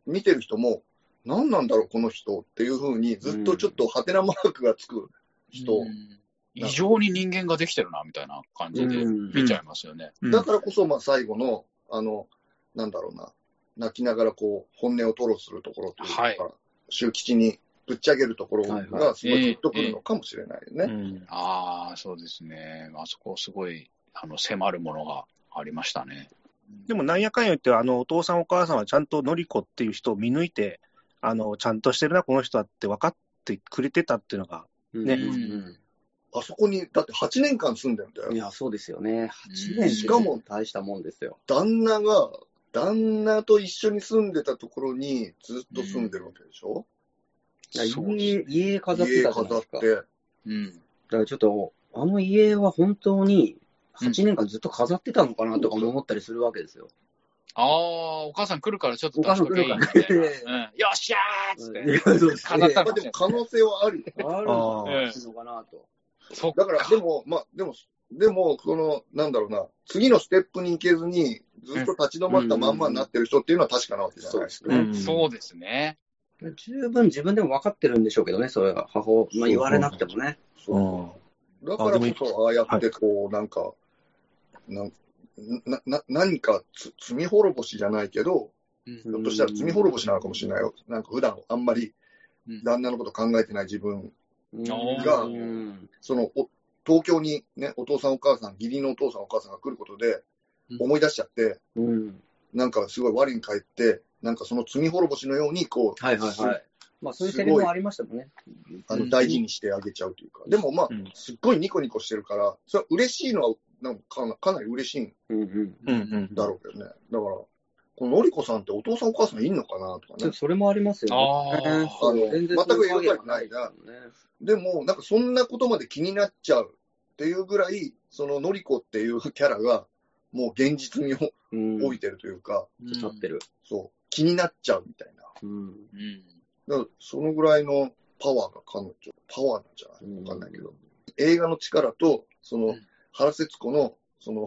う、見てる人も、何なんだろう、この人っていうふうに、ずっとちょっとハテナマークがつく人、うん、異常に人間ができてるな、みたいな感じで見ちゃいますよね。だからこそ、まあ、最後の、あの、なんだろうな、泣きながらこう、本音を吐露するところというか、はい、周吉にぶっちゃけるところがすごいグッとくるのかもしれないよね。うん、ああ、そうですね。あそこすごい、あの、迫るものがありましたね。でもなんやかんや言って、あの、お父さんお母さんはちゃんとのりこっていう人を見抜いて、あの、ちゃんとしてるな、この人はって分かってくれてたっていうのがね、うんあそこに、だって8年間住んでんだよ。いや、そうですよね。8年しかも大したもんですよ。旦那が、旦那と一緒に住んでたところにずっと住んでるわけでしょ、うん、家、家飾ってたじゃないですか。家飾って。うん。だからちょっと、あの家は本当に8年間ずっと飾ってたのかなとかも思ったりするわけですよ。ああ、お母さん来るからちょっと出しとけいいみたいな。うん、よっしゃーっつって。飾ったの、でも可能性はあるよ。あるのかなと。だから、でも、まあ、でも、でも、その、なんだろうな、次のステップに行けずに、ずっと立ち止まったまんまになってる人っていうのは確かなわけじゃないですか。そうですね。十分自分でも分かってるんでしょうけどね、それは母、まあ、言われなくてもね。そうだからこそ、ああやってこう、なんか、なんなな何か罪滅ぼしじゃないけど、ひょっとしたら罪滅ぼしなのかもしれないよ。なんか普段あんまり旦那のこと考えてない自分が、その東京にね、お父さんお母さん、義理のお父さんお母さんが来ることで、思い出しちゃって、うん、なんかすごい我に返って、なんかその罪滅ぼしのように、こう、はいはいはい。まあそういうセリフもありましたもんね。あの、大事にしてあげちゃうというか。でもまあ、すっごいニコニコしてるから、それは嬉しいのはなんかかなり嬉しいんだろうけどね。だから、こののりこさんってお父さんお母さんいんのかなとかね。それもありますよね。あの全く描かれてないな。でも、なんかそんなことまで気になっちゃうっていうぐらい、そののりこっていうキャラが、もう現実に置いてるというか、立ってる。そう。気になっちゃうみたいな。うん。だからそのぐらいのパワーが彼女、パワーなんじゃないわかんないけど。映画の力と、その、原節子の、その、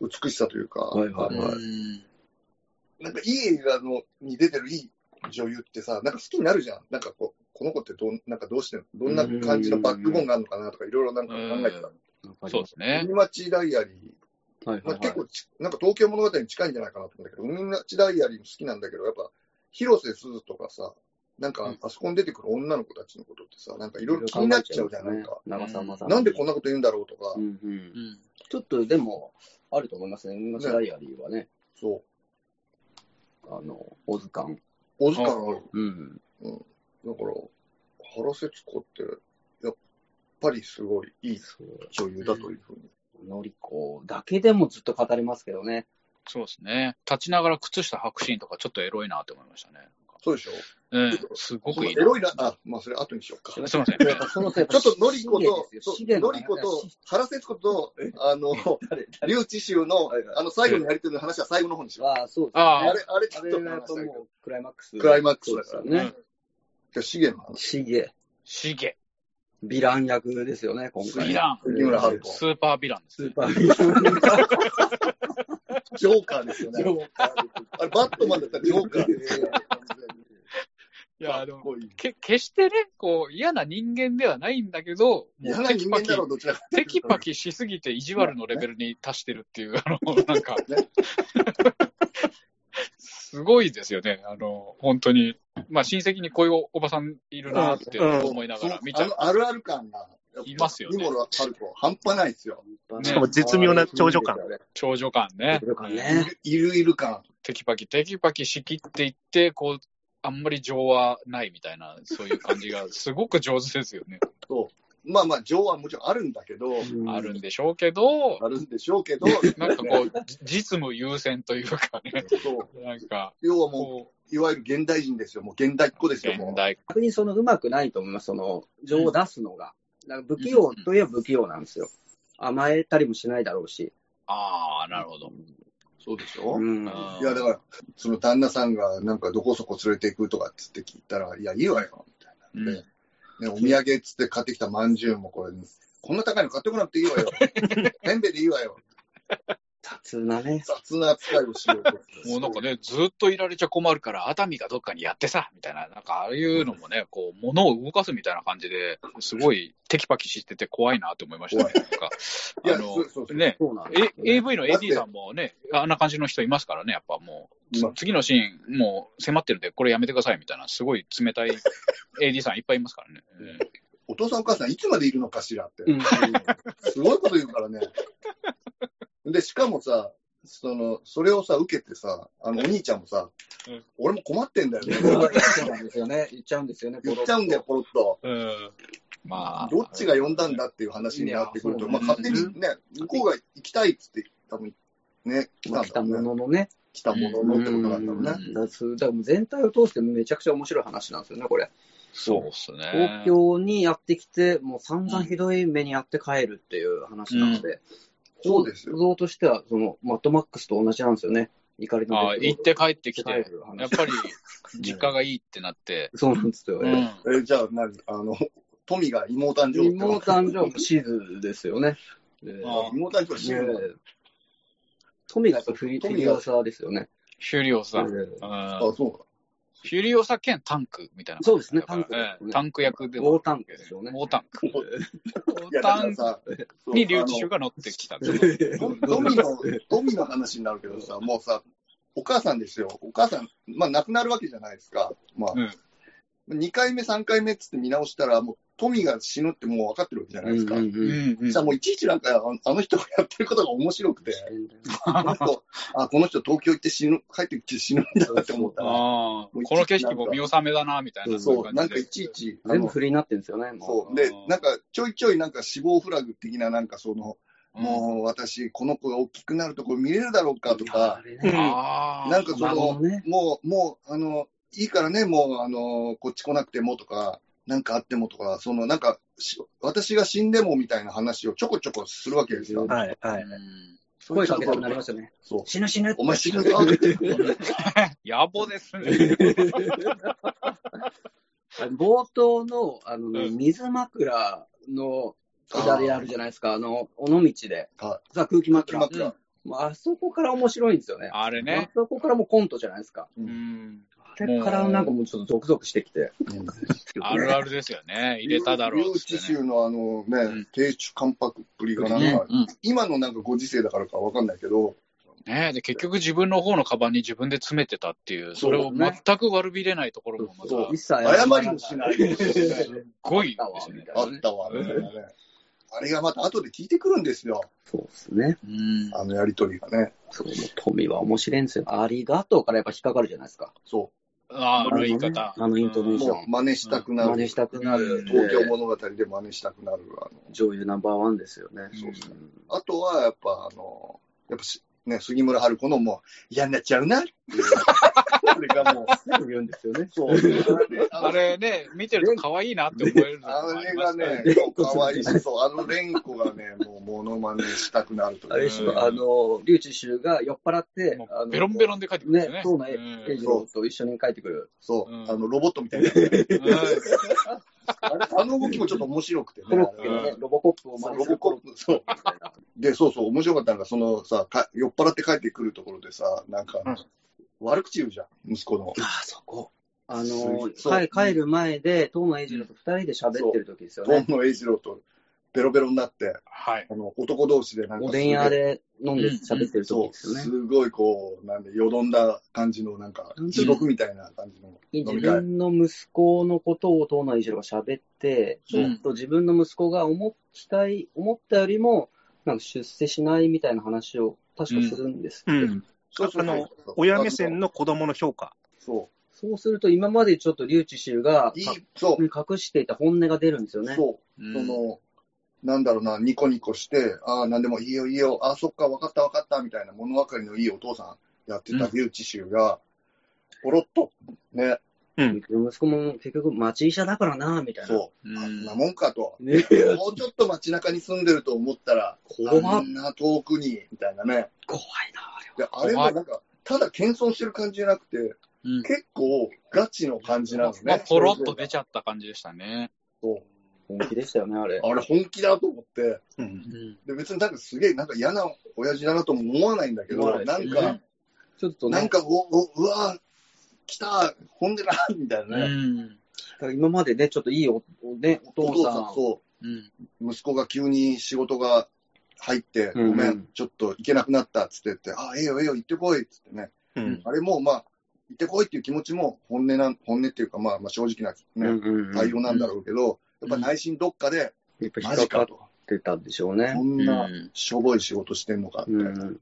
美しさというか、はいはいはい。なんかいい映画のに出てるいい女優ってさ、なんか好きになるじゃん。なんかこう、この子ってどんなんかどうしてるどんな感じのバックボーンがあるのかなとか、いろいろなんか考えてた。そうですね。海町ダイアリー。はいはいはい、まあ、結構なんか東京物語に近いんじゃないかなと思うんだけど、海町ダイアリーも好きなんだけど、やっぱ、広瀬すずとかさ、なんか、あそこに出てくる女の子たちのことってさ、なんかいろいろ気になっちゃうじゃん、なんか。長澤まさなんでこんなこと言うんだろうとか。うんうん、ちょっとでも、あると思いますね、海町ダイアリーはね。そう。あの、オズカン。オズカンある。うん。うん。だから、原節子って、ぱりすごいいい女優だというふうに。のりこだけでもずっと語りますけどね。そうですね。立ちながら靴下履くシーンとかちょっとエロいなって思いましたね。そうでしょ？うん、すごくいいエロいな、あ、まあそれ後にしようか。すみません。ちょっとのりこと、のりこと、原節子と、あの、劉智秀の、あの最後にやりとりの話は最後の方にしよう。ああ、そうですね。あれ、あれちょっと話し。クライマックス。クライマックスだからね。じゃあ、シゲの話。シゲ。シゲ。ヴィラン役ですよね、今回。ヴィラン。杉村春子。スーパーヴィランです。スーパーヴィラン。ジョーカーですよね。あれ、バットマンだったらジョーカーで。いや、でも、け決してね、こう、嫌な人間ではないんだけど、嫌な人間だろう、どちらか。テキパキしすぎて意地悪のレベルに達してるっていう、あの、なんか、すごいですよね。あの、本当に。まあ、親戚にこういうおばさんいるなって思いながら見ちゃう。あるある感が。いますよね。子、半端ないですよ。しかも絶妙な長女感。長女感ね。いるいる感。テキパキ、テキパキ仕切っていって、こう、あんまり情はないみたいな、そういう感じが、すごく上手ですよね。そう。まあまあ、情はもちろんあるんだけど、あるんでしょうけど、あるんでしょうけど、なんかこう、実務優先というかね、そう。なんか、要はもう、いわゆる現代人ですよ、もう現代っ子ですよ、現代逆にそのうまくないと思います、その情を出すのが。うん、不器用といえば不器用なんですよ。甘えたりもしないだろうし。ああ、なるほど。そうでしょ、うん、いや、だから、その旦那さんがなんかどこそこ連れて行くとかっつって聞いたら、いや、いいわよ、みたいな。で、ね、お土産っつって買ってきたまんじゅうもこれ、こんな高いの買ってこなくていいわよ。ペンベでいいわよ。雑なね。雑な扱いをしようと。もうなんかね、ずっといられちゃ困るから、熱海がどっかにやってさ、みたいな、なんかああいうのもね、こう、物を動かすみたいな感じで、すごいテキパキしてて怖いなって思いましたね。なんか、あの、ね、AV の AD さんもね、あんな感じの人いますからね、やっぱもう、次のシーン、もう迫ってるんで、これやめてくださいみたいな、すごい冷たい AD さんいっぱいいますからね。お父さんお母さんいつまでいるのかしらって。すごいこと言うからね。で、しかもさ、その、それをさ、受けてさ、あの、お兄ちゃんもさ、うん、俺も困ってんだよね。そうなんですよね。言っちゃうんですよね、言っちゃうんだよ、ポロッと。うん。まあ。どっちが呼んだんだっていう話になってくると、まあ勝手にね、向こうが行きたいっつって、多分ね、来たもののね。来たもののってことなんだろうね。だから全体を通してめちゃくちゃ面白い話なんですよね、これ。そうっすね。東京にやってきて、もう散々ひどい目にやって帰るっていう話なので、そうですよ。像としては、その、マットマックスと同じなんですよね。怒りの。ああ、行って帰ってきて、やっぱり、実家がいいってなって。そうなんですよね。え、じゃあ何、あの、富が妹誕生妹誕生シズですよね。妹誕生シズ。富がやっぱフリフリオサですよね。フリオサ。あ、そうフュリオサ兼タンクみたいな。そうですね、タンク、タンク役でも。大タンクですよね。大タンク。大タンクにリュウチシュが乗ってきた。富の、富の話になるけどさ、もうさ、お母さんですよ。お母さん、まあ亡くなるわけじゃないですか。まあ。うん、2回目、3回目っつって見直したら、もう富が死ぬってもう分かってるわけじゃないですか。じゃあもういちいちなんか あの人がやってることが面白くて、この人、あ、この人東京行って死ぬ、帰ってきて死ぬんだなって思った。ら、この景色も見納めだな、みたいな。そう、なんかいちいち。全部フリーになってるんですよね。そう。で、なんかちょいちょいなんか死亡フラグ的ななんかその、もう私、この子が大きくなるところ見れるだろうかとか、なんかその、もう、もう、あの、いいからね、もう、あの、こっち来なくてもとか、なんかあってもとか、そのなんか、私が死んでもみたいな話をちょこちょこするわけですよ。はい、はい。声かけたくなりますよね。そう。死ぬ死ぬお前死ぬぞ野暮ですね。冒頭の、あの、ね、水枕のくだりあるじゃないですか、あの、尾道で。さあ、空気枕。空気枕。あそこから面白いんですよね。あれね。あそこからもコントじゃないですか。うん。あれからなんかもうちょっとゾクゾクしてきて。あるあるですよね。入れただろうっって、ね。州のあのね、低地関白っぷりがなんか、今のなんかご時世だからかわかんないけど、ねで、結局自分の方のカバンに自分で詰めてたっていう、それを全く悪びれないところもまた、一切謝りもしない。すごいですね。あったわ、ね。あれがまた後で聞いてくるんですよ。そうですね。うん。あのやりとりがね。そう、富は面白いんですよ。ありがとうからやっぱ引っかかるじゃないですか。そああの言い方。あのイントネーう。ション。もう真似したくなる。真似したくなる。東京物語で真似したくなる。あの女優ナンバーワンですよね。そうそう。あとはやっぱあの、やっぱね、杉村春子のもう嫌になっちゃうなっていう。それがもう。言うんですよね。そう。あれね、見てると可愛いなって思えるあれがね、可愛いし、そう、あの蓮子がね、もうモノマネしたくなるとあれでしょ、あの、リュウチシュが酔っ払って、あのベロンベロンで帰ってくるんですよね。そうね、エイジローと一緒に帰ってくる。そう、あの、ロボットみたいな。あれ、あの動きもちょっと面白くてね。コロボコップをロボコップ、そう。で、そうそう、面白かったのが、そのさ、か酔っ払って帰ってくるところでさ、なんか、悪口言うじゃん、息子の。ああ、そこ。あの、帰る前で、東野栄二郎と二人で喋ってる時ですよね。東野栄二郎とベロベロになって、はい。あの、男同士でなんか。おでん屋で飲んで喋ってる時ですよね。すごいこう、なんで、よどんだ感じの、なんか、地獄みたいな感じの。自分の息子のことを東野栄二郎が喋って、ちょっと自分の息子が思ったい、思ったよりも、なんか出世しないみたいな話を確かするんですけど、うん。あの、親目線の子供の評価。そう。そうすると、今までちょっとリュウチシュがいい、そう。隠していた本音が出るんですよね。そう。その、なんだろうな、ニコニコして、ああ、なんでもいいよいいよ、ああ、そっか、わかったわかった、みたいな物分かりのいいお父さんやってたリュウチシュが、ポロッと、ね。うん。息子も結局町医者だからな、みたいな。そう。あんなもんかと。ね、もうちょっと街中に住んでると思ったら、あんな遠くに、みたいなね。怖いな、あれは。で、あれもなんか、ただ謙遜してる感じじゃなくて、うん、結構ガチの感じなんですね。まあ、ポロッと出ちゃった感じでしたね。そう。本気でしたよね、あれ。あれ本気だと思って。うん、で別になんかすげえなんか嫌な親父だなとも思わないんだけど、なんか、ちょっと、ね、なんか、お、お、うわ来た、本音だみたいなね。うん、今までね、ちょっといいお、ね、お父さん。んそう、うん。息子が急に仕事が入って、ごめん、ちょっと行けなくなったっつって言って、あ、ええよええよ、行ってこいっつってね。うん、あれも、まあ、行ってこいっていう気持ちも本音な、本音っていうか、まあ、まあ、正直な、ね、対応なんだろうけど、やっぱ内心どっかで、やっぱ引っかかってたんでしょうね。こんなしょぼい仕事してんのかって。うん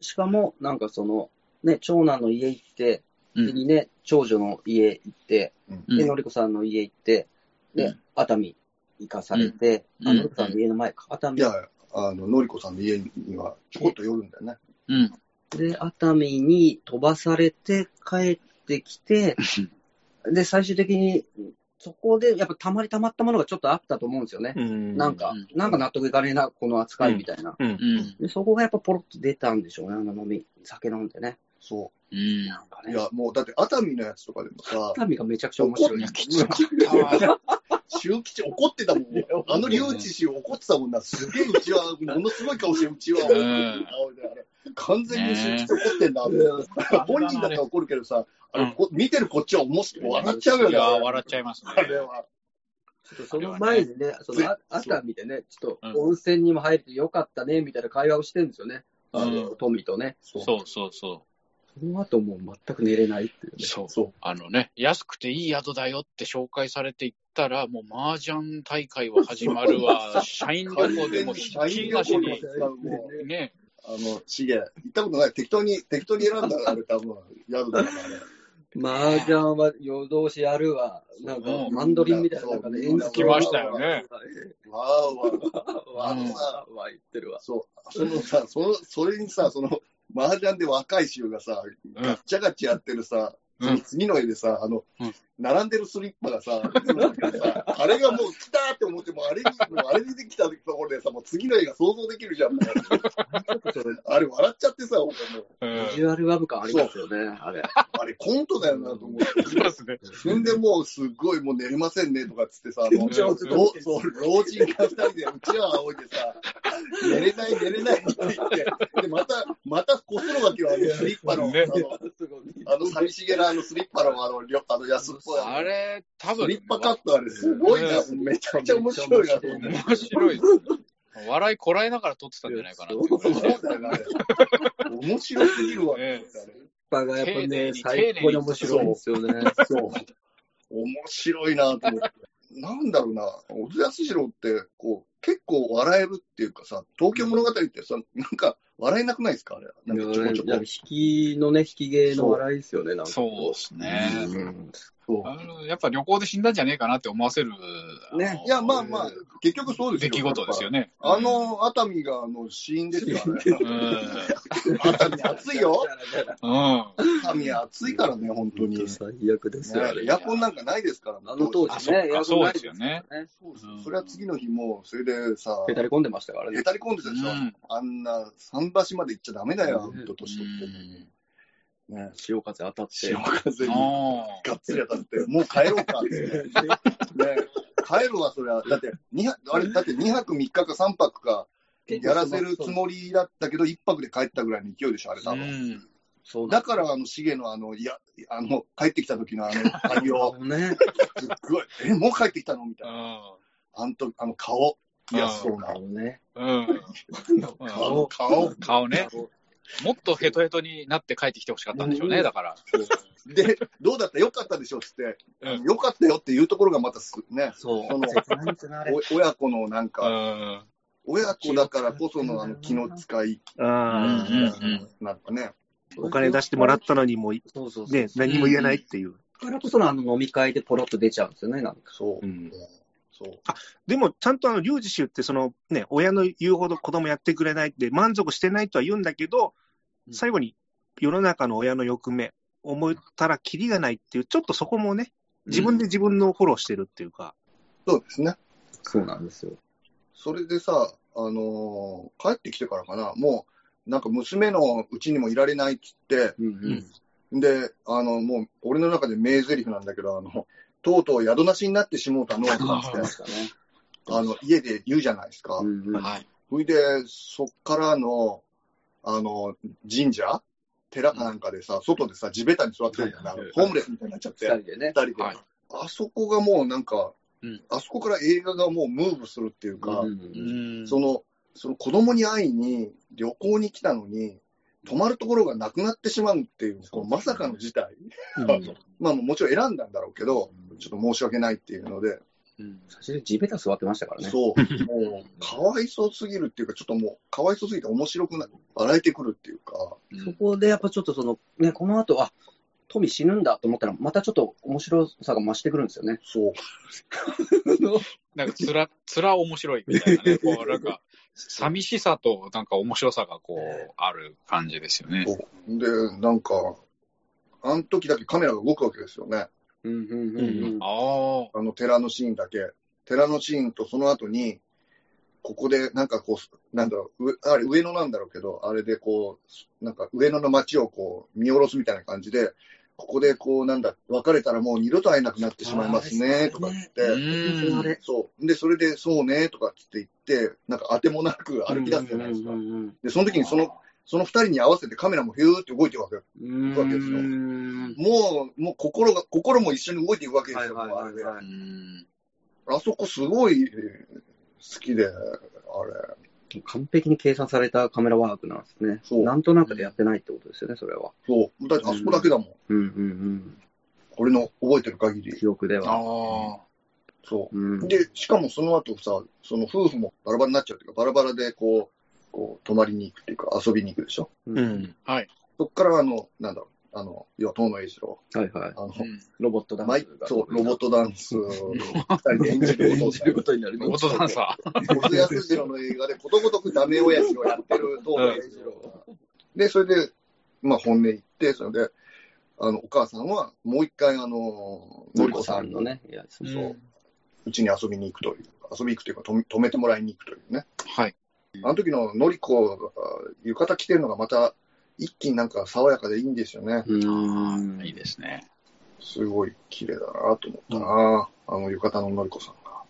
しかも、なんかその、ね、長男の家行って、次ね、長女の家行って、で、のりこさんの家行って、で、熱海行かされて、うんあのさんの家の前か、熱海いや、あの、のりこさんの家にはちょこっと寄るんだよね。うん。で、熱海に飛ばされて帰ってきて、で、最終的に、そこでやっぱたまりたまったものがちょっとあったと思うんですよね。うんなんかうん、なんか納得いかねえな、この扱いみたいな。うんうん。で、そこがやっぱポロッと出たんでしょうね、あの飲み、酒飲んでね。そうん。う。なんかね。いや、もうだって熱海のやつとかでもさ、熱海がめちゃくちゃ面白い。いや、きつかったわ。周吉怒ってたもん。あの留置氏怒ってたもんな。すげえうちは、ものすごい顔してうちは。うん完全に周吉怒ってんな。本人だったら怒るけどさ、あうんのこ見てるこっちは面白い笑っちゃうよね。いや、笑っちゃいますね。あれは。ちょっとその前にね、そのあ熱海でね、ちょっとうん温泉にも入れてよかったね、みたいな会話をしてるんですよね。あの、うんトミーとね。そうそうそうそその後もう全く寝れないっていうう。ね。そう。そう。あのね、安くていい宿だよって紹介されていったら、もう麻雀大会は始まるわ。社員旅行でもひっきりなしに。もうね。あの、しげ、行ったことない。適当に、適当に選んだらあれ多分、宿だからね。麻雀は夜通しやるわ。なんかう、んマンドリンみたいな、なんかね、演来ましたよね。わーわー。わうんわわ言ってるわ。そう。そのさ、その、それにさ、その、麻雀で若い衆がさ、ガッチャガチャやってるさ、うん。その次の絵でさ、あの、うん並んでるスリッパがさ、さあれがもう来たって思っても、あれに、もうあれにできたところでさ、もう次の絵が想像できるじゃん。もうあれ笑っちゃってさ、俺もううんビジュアルラブ感ありますよね、あれ。あれコントだよなと思って。そうですね。そんでもうすっごいもう寝れませんねとかっつってさ、そう老人が二人でうちわ仰いでさ、寝れない寝れないって言って、で、また、またこするわけよ、あのスリッパの、ねあの、あの寂しげなあのスリッパのあの、あの安。あれ、多分、スリッパカットあれすごいな、うめちゃくちゃ面白いなと思って。面白い。笑いこらえながら撮ってたんじゃないかな面白すぎるわ、ねあれパがやっぱね、に最高に面白いんですよね。そう。面白いなと思って。なんだろうな、小津安二郎って、こう、結構笑えるっていうかさ、東京物語ってさ、なんか、笑えなくないですか？あれ。なんかちょこちょこいや引きのね、引き芸の笑いですよね、なんか。そうですね。やっぱ旅行で死んだんじゃねえかなって思わせる、ねいや、まあまあ、結局そうです出来事ですよね。ね。あの、熱海が、あの、死因ですよ、あれ。うん。熱海暑いよ。うん。熱海暑いからね、本当に。ね最悪ですよ、あれエアコンなんかないですから、あの当あ時ね、そうですよね。それは次の日も、それでさ、へたり込んでましたからねへ。たり込んでたでしょ。うんあんな、桟橋まで行っちゃダメだよ、うんほんと年取って。ね、潮風当たって。潮風にあがっつり当たって、もう帰ろうかって。ね、帰るわ、それは。だって、二泊、あれ、だって2泊3日か3泊か、やらせるつもりだったけど、1泊で帰ったぐらいの勢いでしょ、あれ多分。ん。そうだから、あの、シゲのあの、いや、あの、帰ってきた時のあの、対応、ね。すっごい、え、もう帰ってきたの？みたいな。うあんと、あの、顔。いや、そうな。あのね。ん。うん。顔、顔。顔ね。もっとヘトヘトになって帰ってきてほしかったんでしょうね、だから。で、どうだった？よかったでしょっつって、うんよかったよっていうところがまたす、ね、そう。その切ないんですよね、あれ。お親子のなんうか、ん。親子だからこそのあの気の使い、あうんうんなんかね。あ、お金出してもらったのにも、ね、そうそうそう。何も言えないっていう。だからこそのあの飲み会でポロッと出ちゃうんですよね、なんか。そうう。んそう。でも、ちゃんとあの、リュウジ氏って、そのね、親の言うほど子供やってくれないって、満足してないとは言うんだけど、最後に世の中の親の欲目、思ったらキリがないっていう、ちょっとそこもね、自分で自分のフォローしてるっていうか、そうですね。そうなんですよ。それでさ、あのー帰ってきてからかな、もう、なんか娘のうちにもいられないっつって、うんうん。で、あの、もう、俺の中で名台詞なんだけど、あの、とうとう宿なしになってしもうたの、つうん。って。あの、家で言うじゃないですか。うんうんはい。それで、そっからの、あの、神社？寺かなんかでさ、外でさ、地べたに座ってたんだよなはいはいホームレスみたいになっちゃって、二二人でね。人で。はいあそこがもうなんか、うんあそこから映画がもうムーブするっていうか、うんうん。その、その子供に会いに旅行に来たのに、泊まるところがなくなってしまうっていう、このまさかの事態。うん。まあもちろん選んだんだろうけど、ちょっと申し訳ないっていうので、うん。最初で地べた座ってましたからね。そう、もう、かわいそうすぎるっていうか、ちょっともう、かわいそうすぎて面白くな、笑えてくるっていうか、そこでやっぱちょっとその、ね、この後、あ、富死ぬんだと思ったら、またちょっと面白さが増してくるんですよね。そう。なんかつら、つら面白いみたいなね。こう、なんか、寂しさとなんか面白さがこう、ある感じですよね。で、なんか、あの時だけカメラが動くわけですよね。うんうんうんうん。ああ。あの寺のシーンだけ。寺のシーンとその後に、ここでなんかこう、なんだろう、うあれ上野なんだろうけど、あれでこう、なんか上野の街をこう見下ろすみたいな感じで、ここでこうなんだ、別れたらもう二度と会えなくなってしまいますね、とか言って、そう。で、それでそうね、とかって言って、なんか当てもなく歩き出すじゃないですかう。んで、その時にその、その二人に合わせてカメラもヒューって動いてるわけ。わけですようんもう、もう心が、心も一緒に動いていくわけですよ。あれうんあそこすごい好きで、あれ。完璧に計算されたカメラワークなんですね。そうなんとなくでやってないってことですよね、それは。そう。だってあそこだけだもん。うんうんうん。俺の覚えてる限り。記憶では。ああ。そうう。ん。で、しかもその後さ、その夫婦もバラバラになっちゃうっていうか、バラバラでこう、こう、泊まりに行くっていうか、遊びに行くでしょ？う。うんん。はい。そっからあの、なんだろう、あの、要は、遠野栄一郎。はいはい。あの、うんロボットダンマイスが。そう、ロボットダンスを二人で演じること演じることになるロボットダンサ小津安二郎の映画でことごとくダメ親父をやってる東野栄一郎が。で、それで、まあ本音言って、それで、あの、お母さんはもう一回、あの、のりこさんのね、のね。いや、そうう。んうちに遊びに行くという、遊びに行くというか、止め止めてもらいに行くというね。はい。あの時ののりこが浴衣着てるのがまた、一気になんか爽やかでいいんですよね。うあんあ、いいですね。すごい綺麗だなと思ったな、あの浴衣ののりこさんが。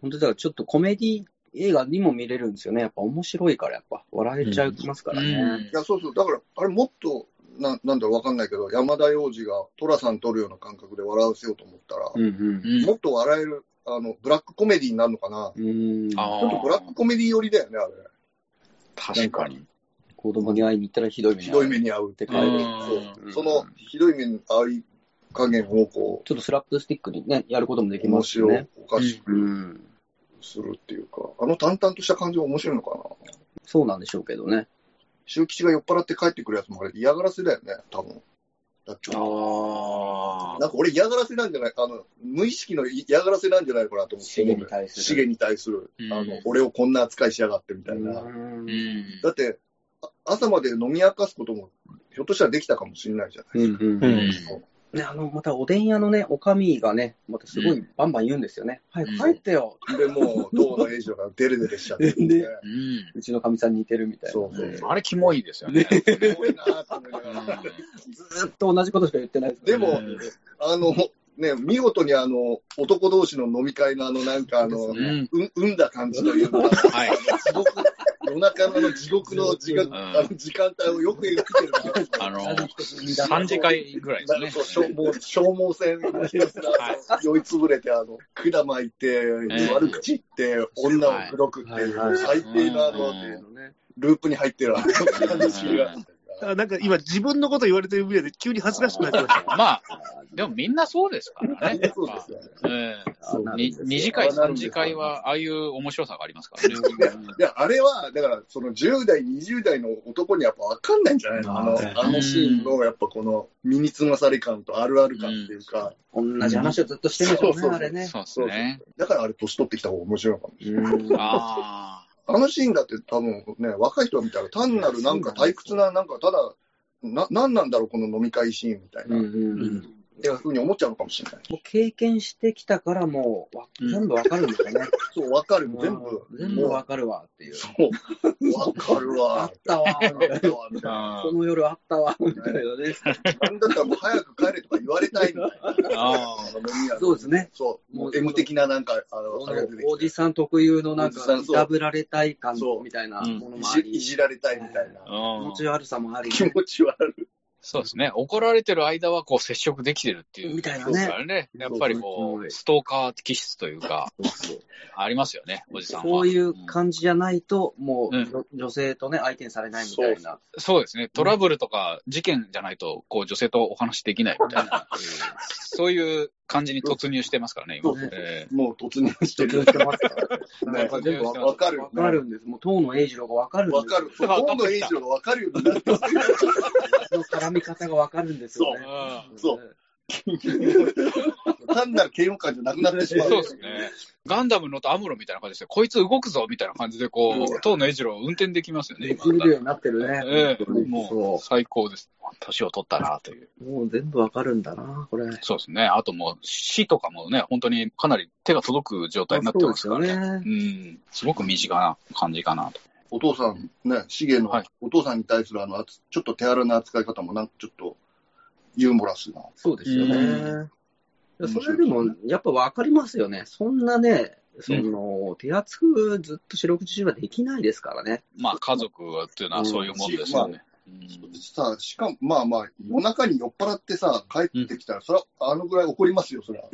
本当だからちょっとコメディ映画にも見れるんですよね。やっぱ面白いから、やっぱ笑えちゃいますからね。いや、そうそう。だから、あれもっと、ななんだろうわかんないけど、山田洋次が寅さん撮るような感覚で笑わせようと思ったら、うんうん。もっと笑える、あの、ブラックコメディになるのかな。うん。あちょっとブラックコメディ寄りだよね、あれ。確かに。子供に会いに行ったらひどい目にひどい目に遭うってって書いてそのひどい目に遭い加減をこちょっとスラップスティックにね、やることもできう、面ますよ白いね。、おかしくうん。するっていうか、あの淡々とした感じが面白いのかな。そうなんでしょうけどね。周吉が酔っ払って帰ってくるやつもあれ嫌がらせだよね、多分。だってあなんか俺嫌がらせなんじゃないあの、無意識の嫌がらせなんじゃないかなと思って。シゲに対するシゲに対する。うんあの、俺をこんな扱いしやがってみたいな。だって、あ朝まで飲み明かすことも、ひょっとしたらできたかもしれないじゃないうんうんううんん。ね、あの、またおでん屋のね、おかみがね、またすごいバンバン言うんですよね。早く帰ってよ。で、もう、どうのエイジがデレデレしちゃって、ね。でうん。うちのかみさんに似てるみたいな。そうそうあれ、キモいですよね。すごいなと思いながら。ずーっと同じことしか言ってないですでもうん、あの、ね、見事にあの、男同士の飲み会のあの、なんかあの、そうですうん。うん、うんだ感じというか、はい。地獄、夜中のあの地獄。の時間、うん。あの時間帯をよく描いてるな。あの、3次会ぐらいですね。そう消耗消耗戦のひたすら酔いつぶれて、あの、管巻いて、悪口言って、女を口説くっていう、はい。最低なあの、うん。ループに入ってるあの感じが。あなんか今自分のこと言われてる上で急に恥ずかしくなってました。まあ、でもみんなそうですからね。そうですよね。ええそうなんにですよ二次会、三次会は、ああいう面白さがありますからね。いや、あれは、だから、その10代、20代の男にやっぱ分かんないんじゃないの？あの、うんあのシーンの、やっぱこの、身につまされ感とあるある感っていうか、同じ話をずっとしてるんでしょうね、あれね。そうですね。だからあれ年取ってきた方が面白いのかもしれない。うんああのシーンだって多分ね、若い人が見たら単なるなんか退屈な、なんかただ、な、なんなんだろう、この飲み会シーンみたいな、うんうんうん。ていうふうに思っちゃうのかもしれない。もう経験してきたからもうわ、うん全部わかるんですよね。そう、わかる、全部。全部わかるわっていう。そう、わかるあわあったわみたいなあこの夜あったわ、みたいなね。なんだったらもう早く帰れとか言われたいみたいな。ああそうですね。そう、もう M 的ななんか、あの、あれおじさん特有のなんかいたぶられたい感みたいなうんものもあり、いじられたいみたいな。あ。気持ち悪さもあり、気持ち悪い。そうですね。怒られてる間は、こう、接触できてるっていう。みたいなね。ね。やっぱりこう、ストーカー気質というか、ありますよね、おじさんは。そういう感じじゃないと、もう、うん女女性とね、相手にされないみたいな。そうですね。トラブルとか事件じゃないと、こう、女性とお話できないみたいな、そういう感じに突入してますからね、今。そうそうえもう突入して突入る。してますから。ねなんか全部わわかるわかるんです。もう、東野栄二郎がわかるんです。わかる。そう河野栄一郎がわかるようになって。の絡み方がわかるんですよね。うんそう 単なる嫌悪感じゃなくなってしまう。そうですね。ガンダムのとアムロみたいな感じですよ。こいつ動くぞみたいな感じで、こう、東野栄二郎運転できますよね、で今きるようになってるね。ええ本当にもう最高です。年を取ったなという。もう全部わかるんだな、これ。そうですね。あともう死とかもね、本当にかなり手が届く状態になってますからね。そうねうん。すごく身近な感じかなと。お父さん、ね、シゲのはいお父さんに対するあの、ちょっと手荒な扱い方もなんかちょっとユーモラスな。そうですよね。それでも、やっぱわかりますよね。そんなね、その、手厚くずっと四六時中はできないですからね。まあ、家族っていうのはそういうもんですよね。うんさあ、しかも、まあまあ、夜中に酔っ払ってさ、帰ってきたら、それはあのぐらい怒りますよ、それは。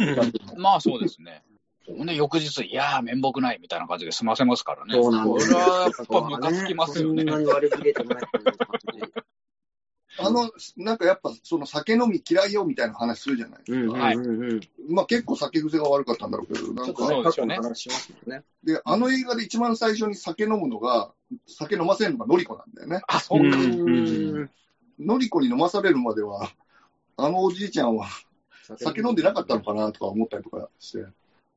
まあ、そうですね。ほんで、翌日、いやー、面目ないみたいな感じで済ませますからね。そうなんですこれはやっぱムカつきますよねそん。なに割り切れてないっていう感じ。あの、なんかやっぱ、その酒飲み嫌いよみたいな話するじゃない。うんうんうんうん。ちまあ結構酒癖が悪かったんだろうけど、なんょっとか、ね、過去の話しますよね。で、あの映画で一番最初に酒飲むのが、酒飲ませるのがノリコなんだよね。あ、そうか。うんノリコに飲まされるまでは、あのおじいちゃんは酒飲んでなかったのかなとか思ったりとかして、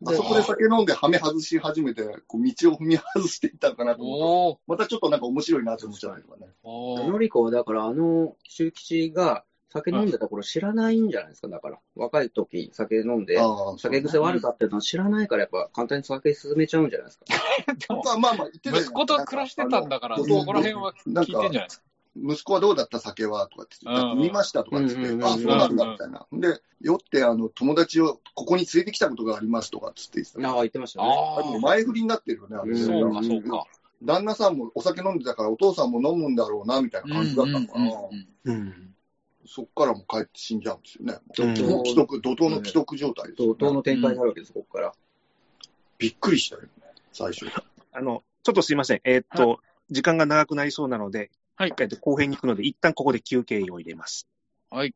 あそこで酒飲んでハメ外し始めて、こう道を踏み外していったのかなと思うと、おーまたちょっとなんか面白いなって思っちゃうとかね。のりこはだから、あの、周吉が酒飲んでた頃知らないんじゃないですか、だから。若い時酒飲んで、酒癖悪かったのは知らないから、やっぱ簡単に酒進めちゃうんじゃないですか。でもまあまあまあ言ってたじゃない息子と暮らしてたんだから、あそのこら辺は聞いてんじゃないですか。息子はどうだった？酒はとかって言って、うん見ました？とかって言って、うんうんうんあ、そうなんだみたいな。で、酔ってあの友達をここに連れてきたことがありますとかって言ってああ、言ってましたね。ああれも前振りになってるよね、あれうんそうか、そうか。旦那さんもお酒飲んでたからお父さんも飲むんだろうな、みたいな感じだったのかな。うん。そっからもう帰って死んじゃうんですよね。うんもう既得、怒涛の既得状態ですよね、怒涛の展開になるわけです、ここから。びっくりしたよね、最初。あの、ちょっとすいません。えーっと、時間が長くなりそうなので、はいえっと後編に行くので、一旦ここで休憩を入れます。はい。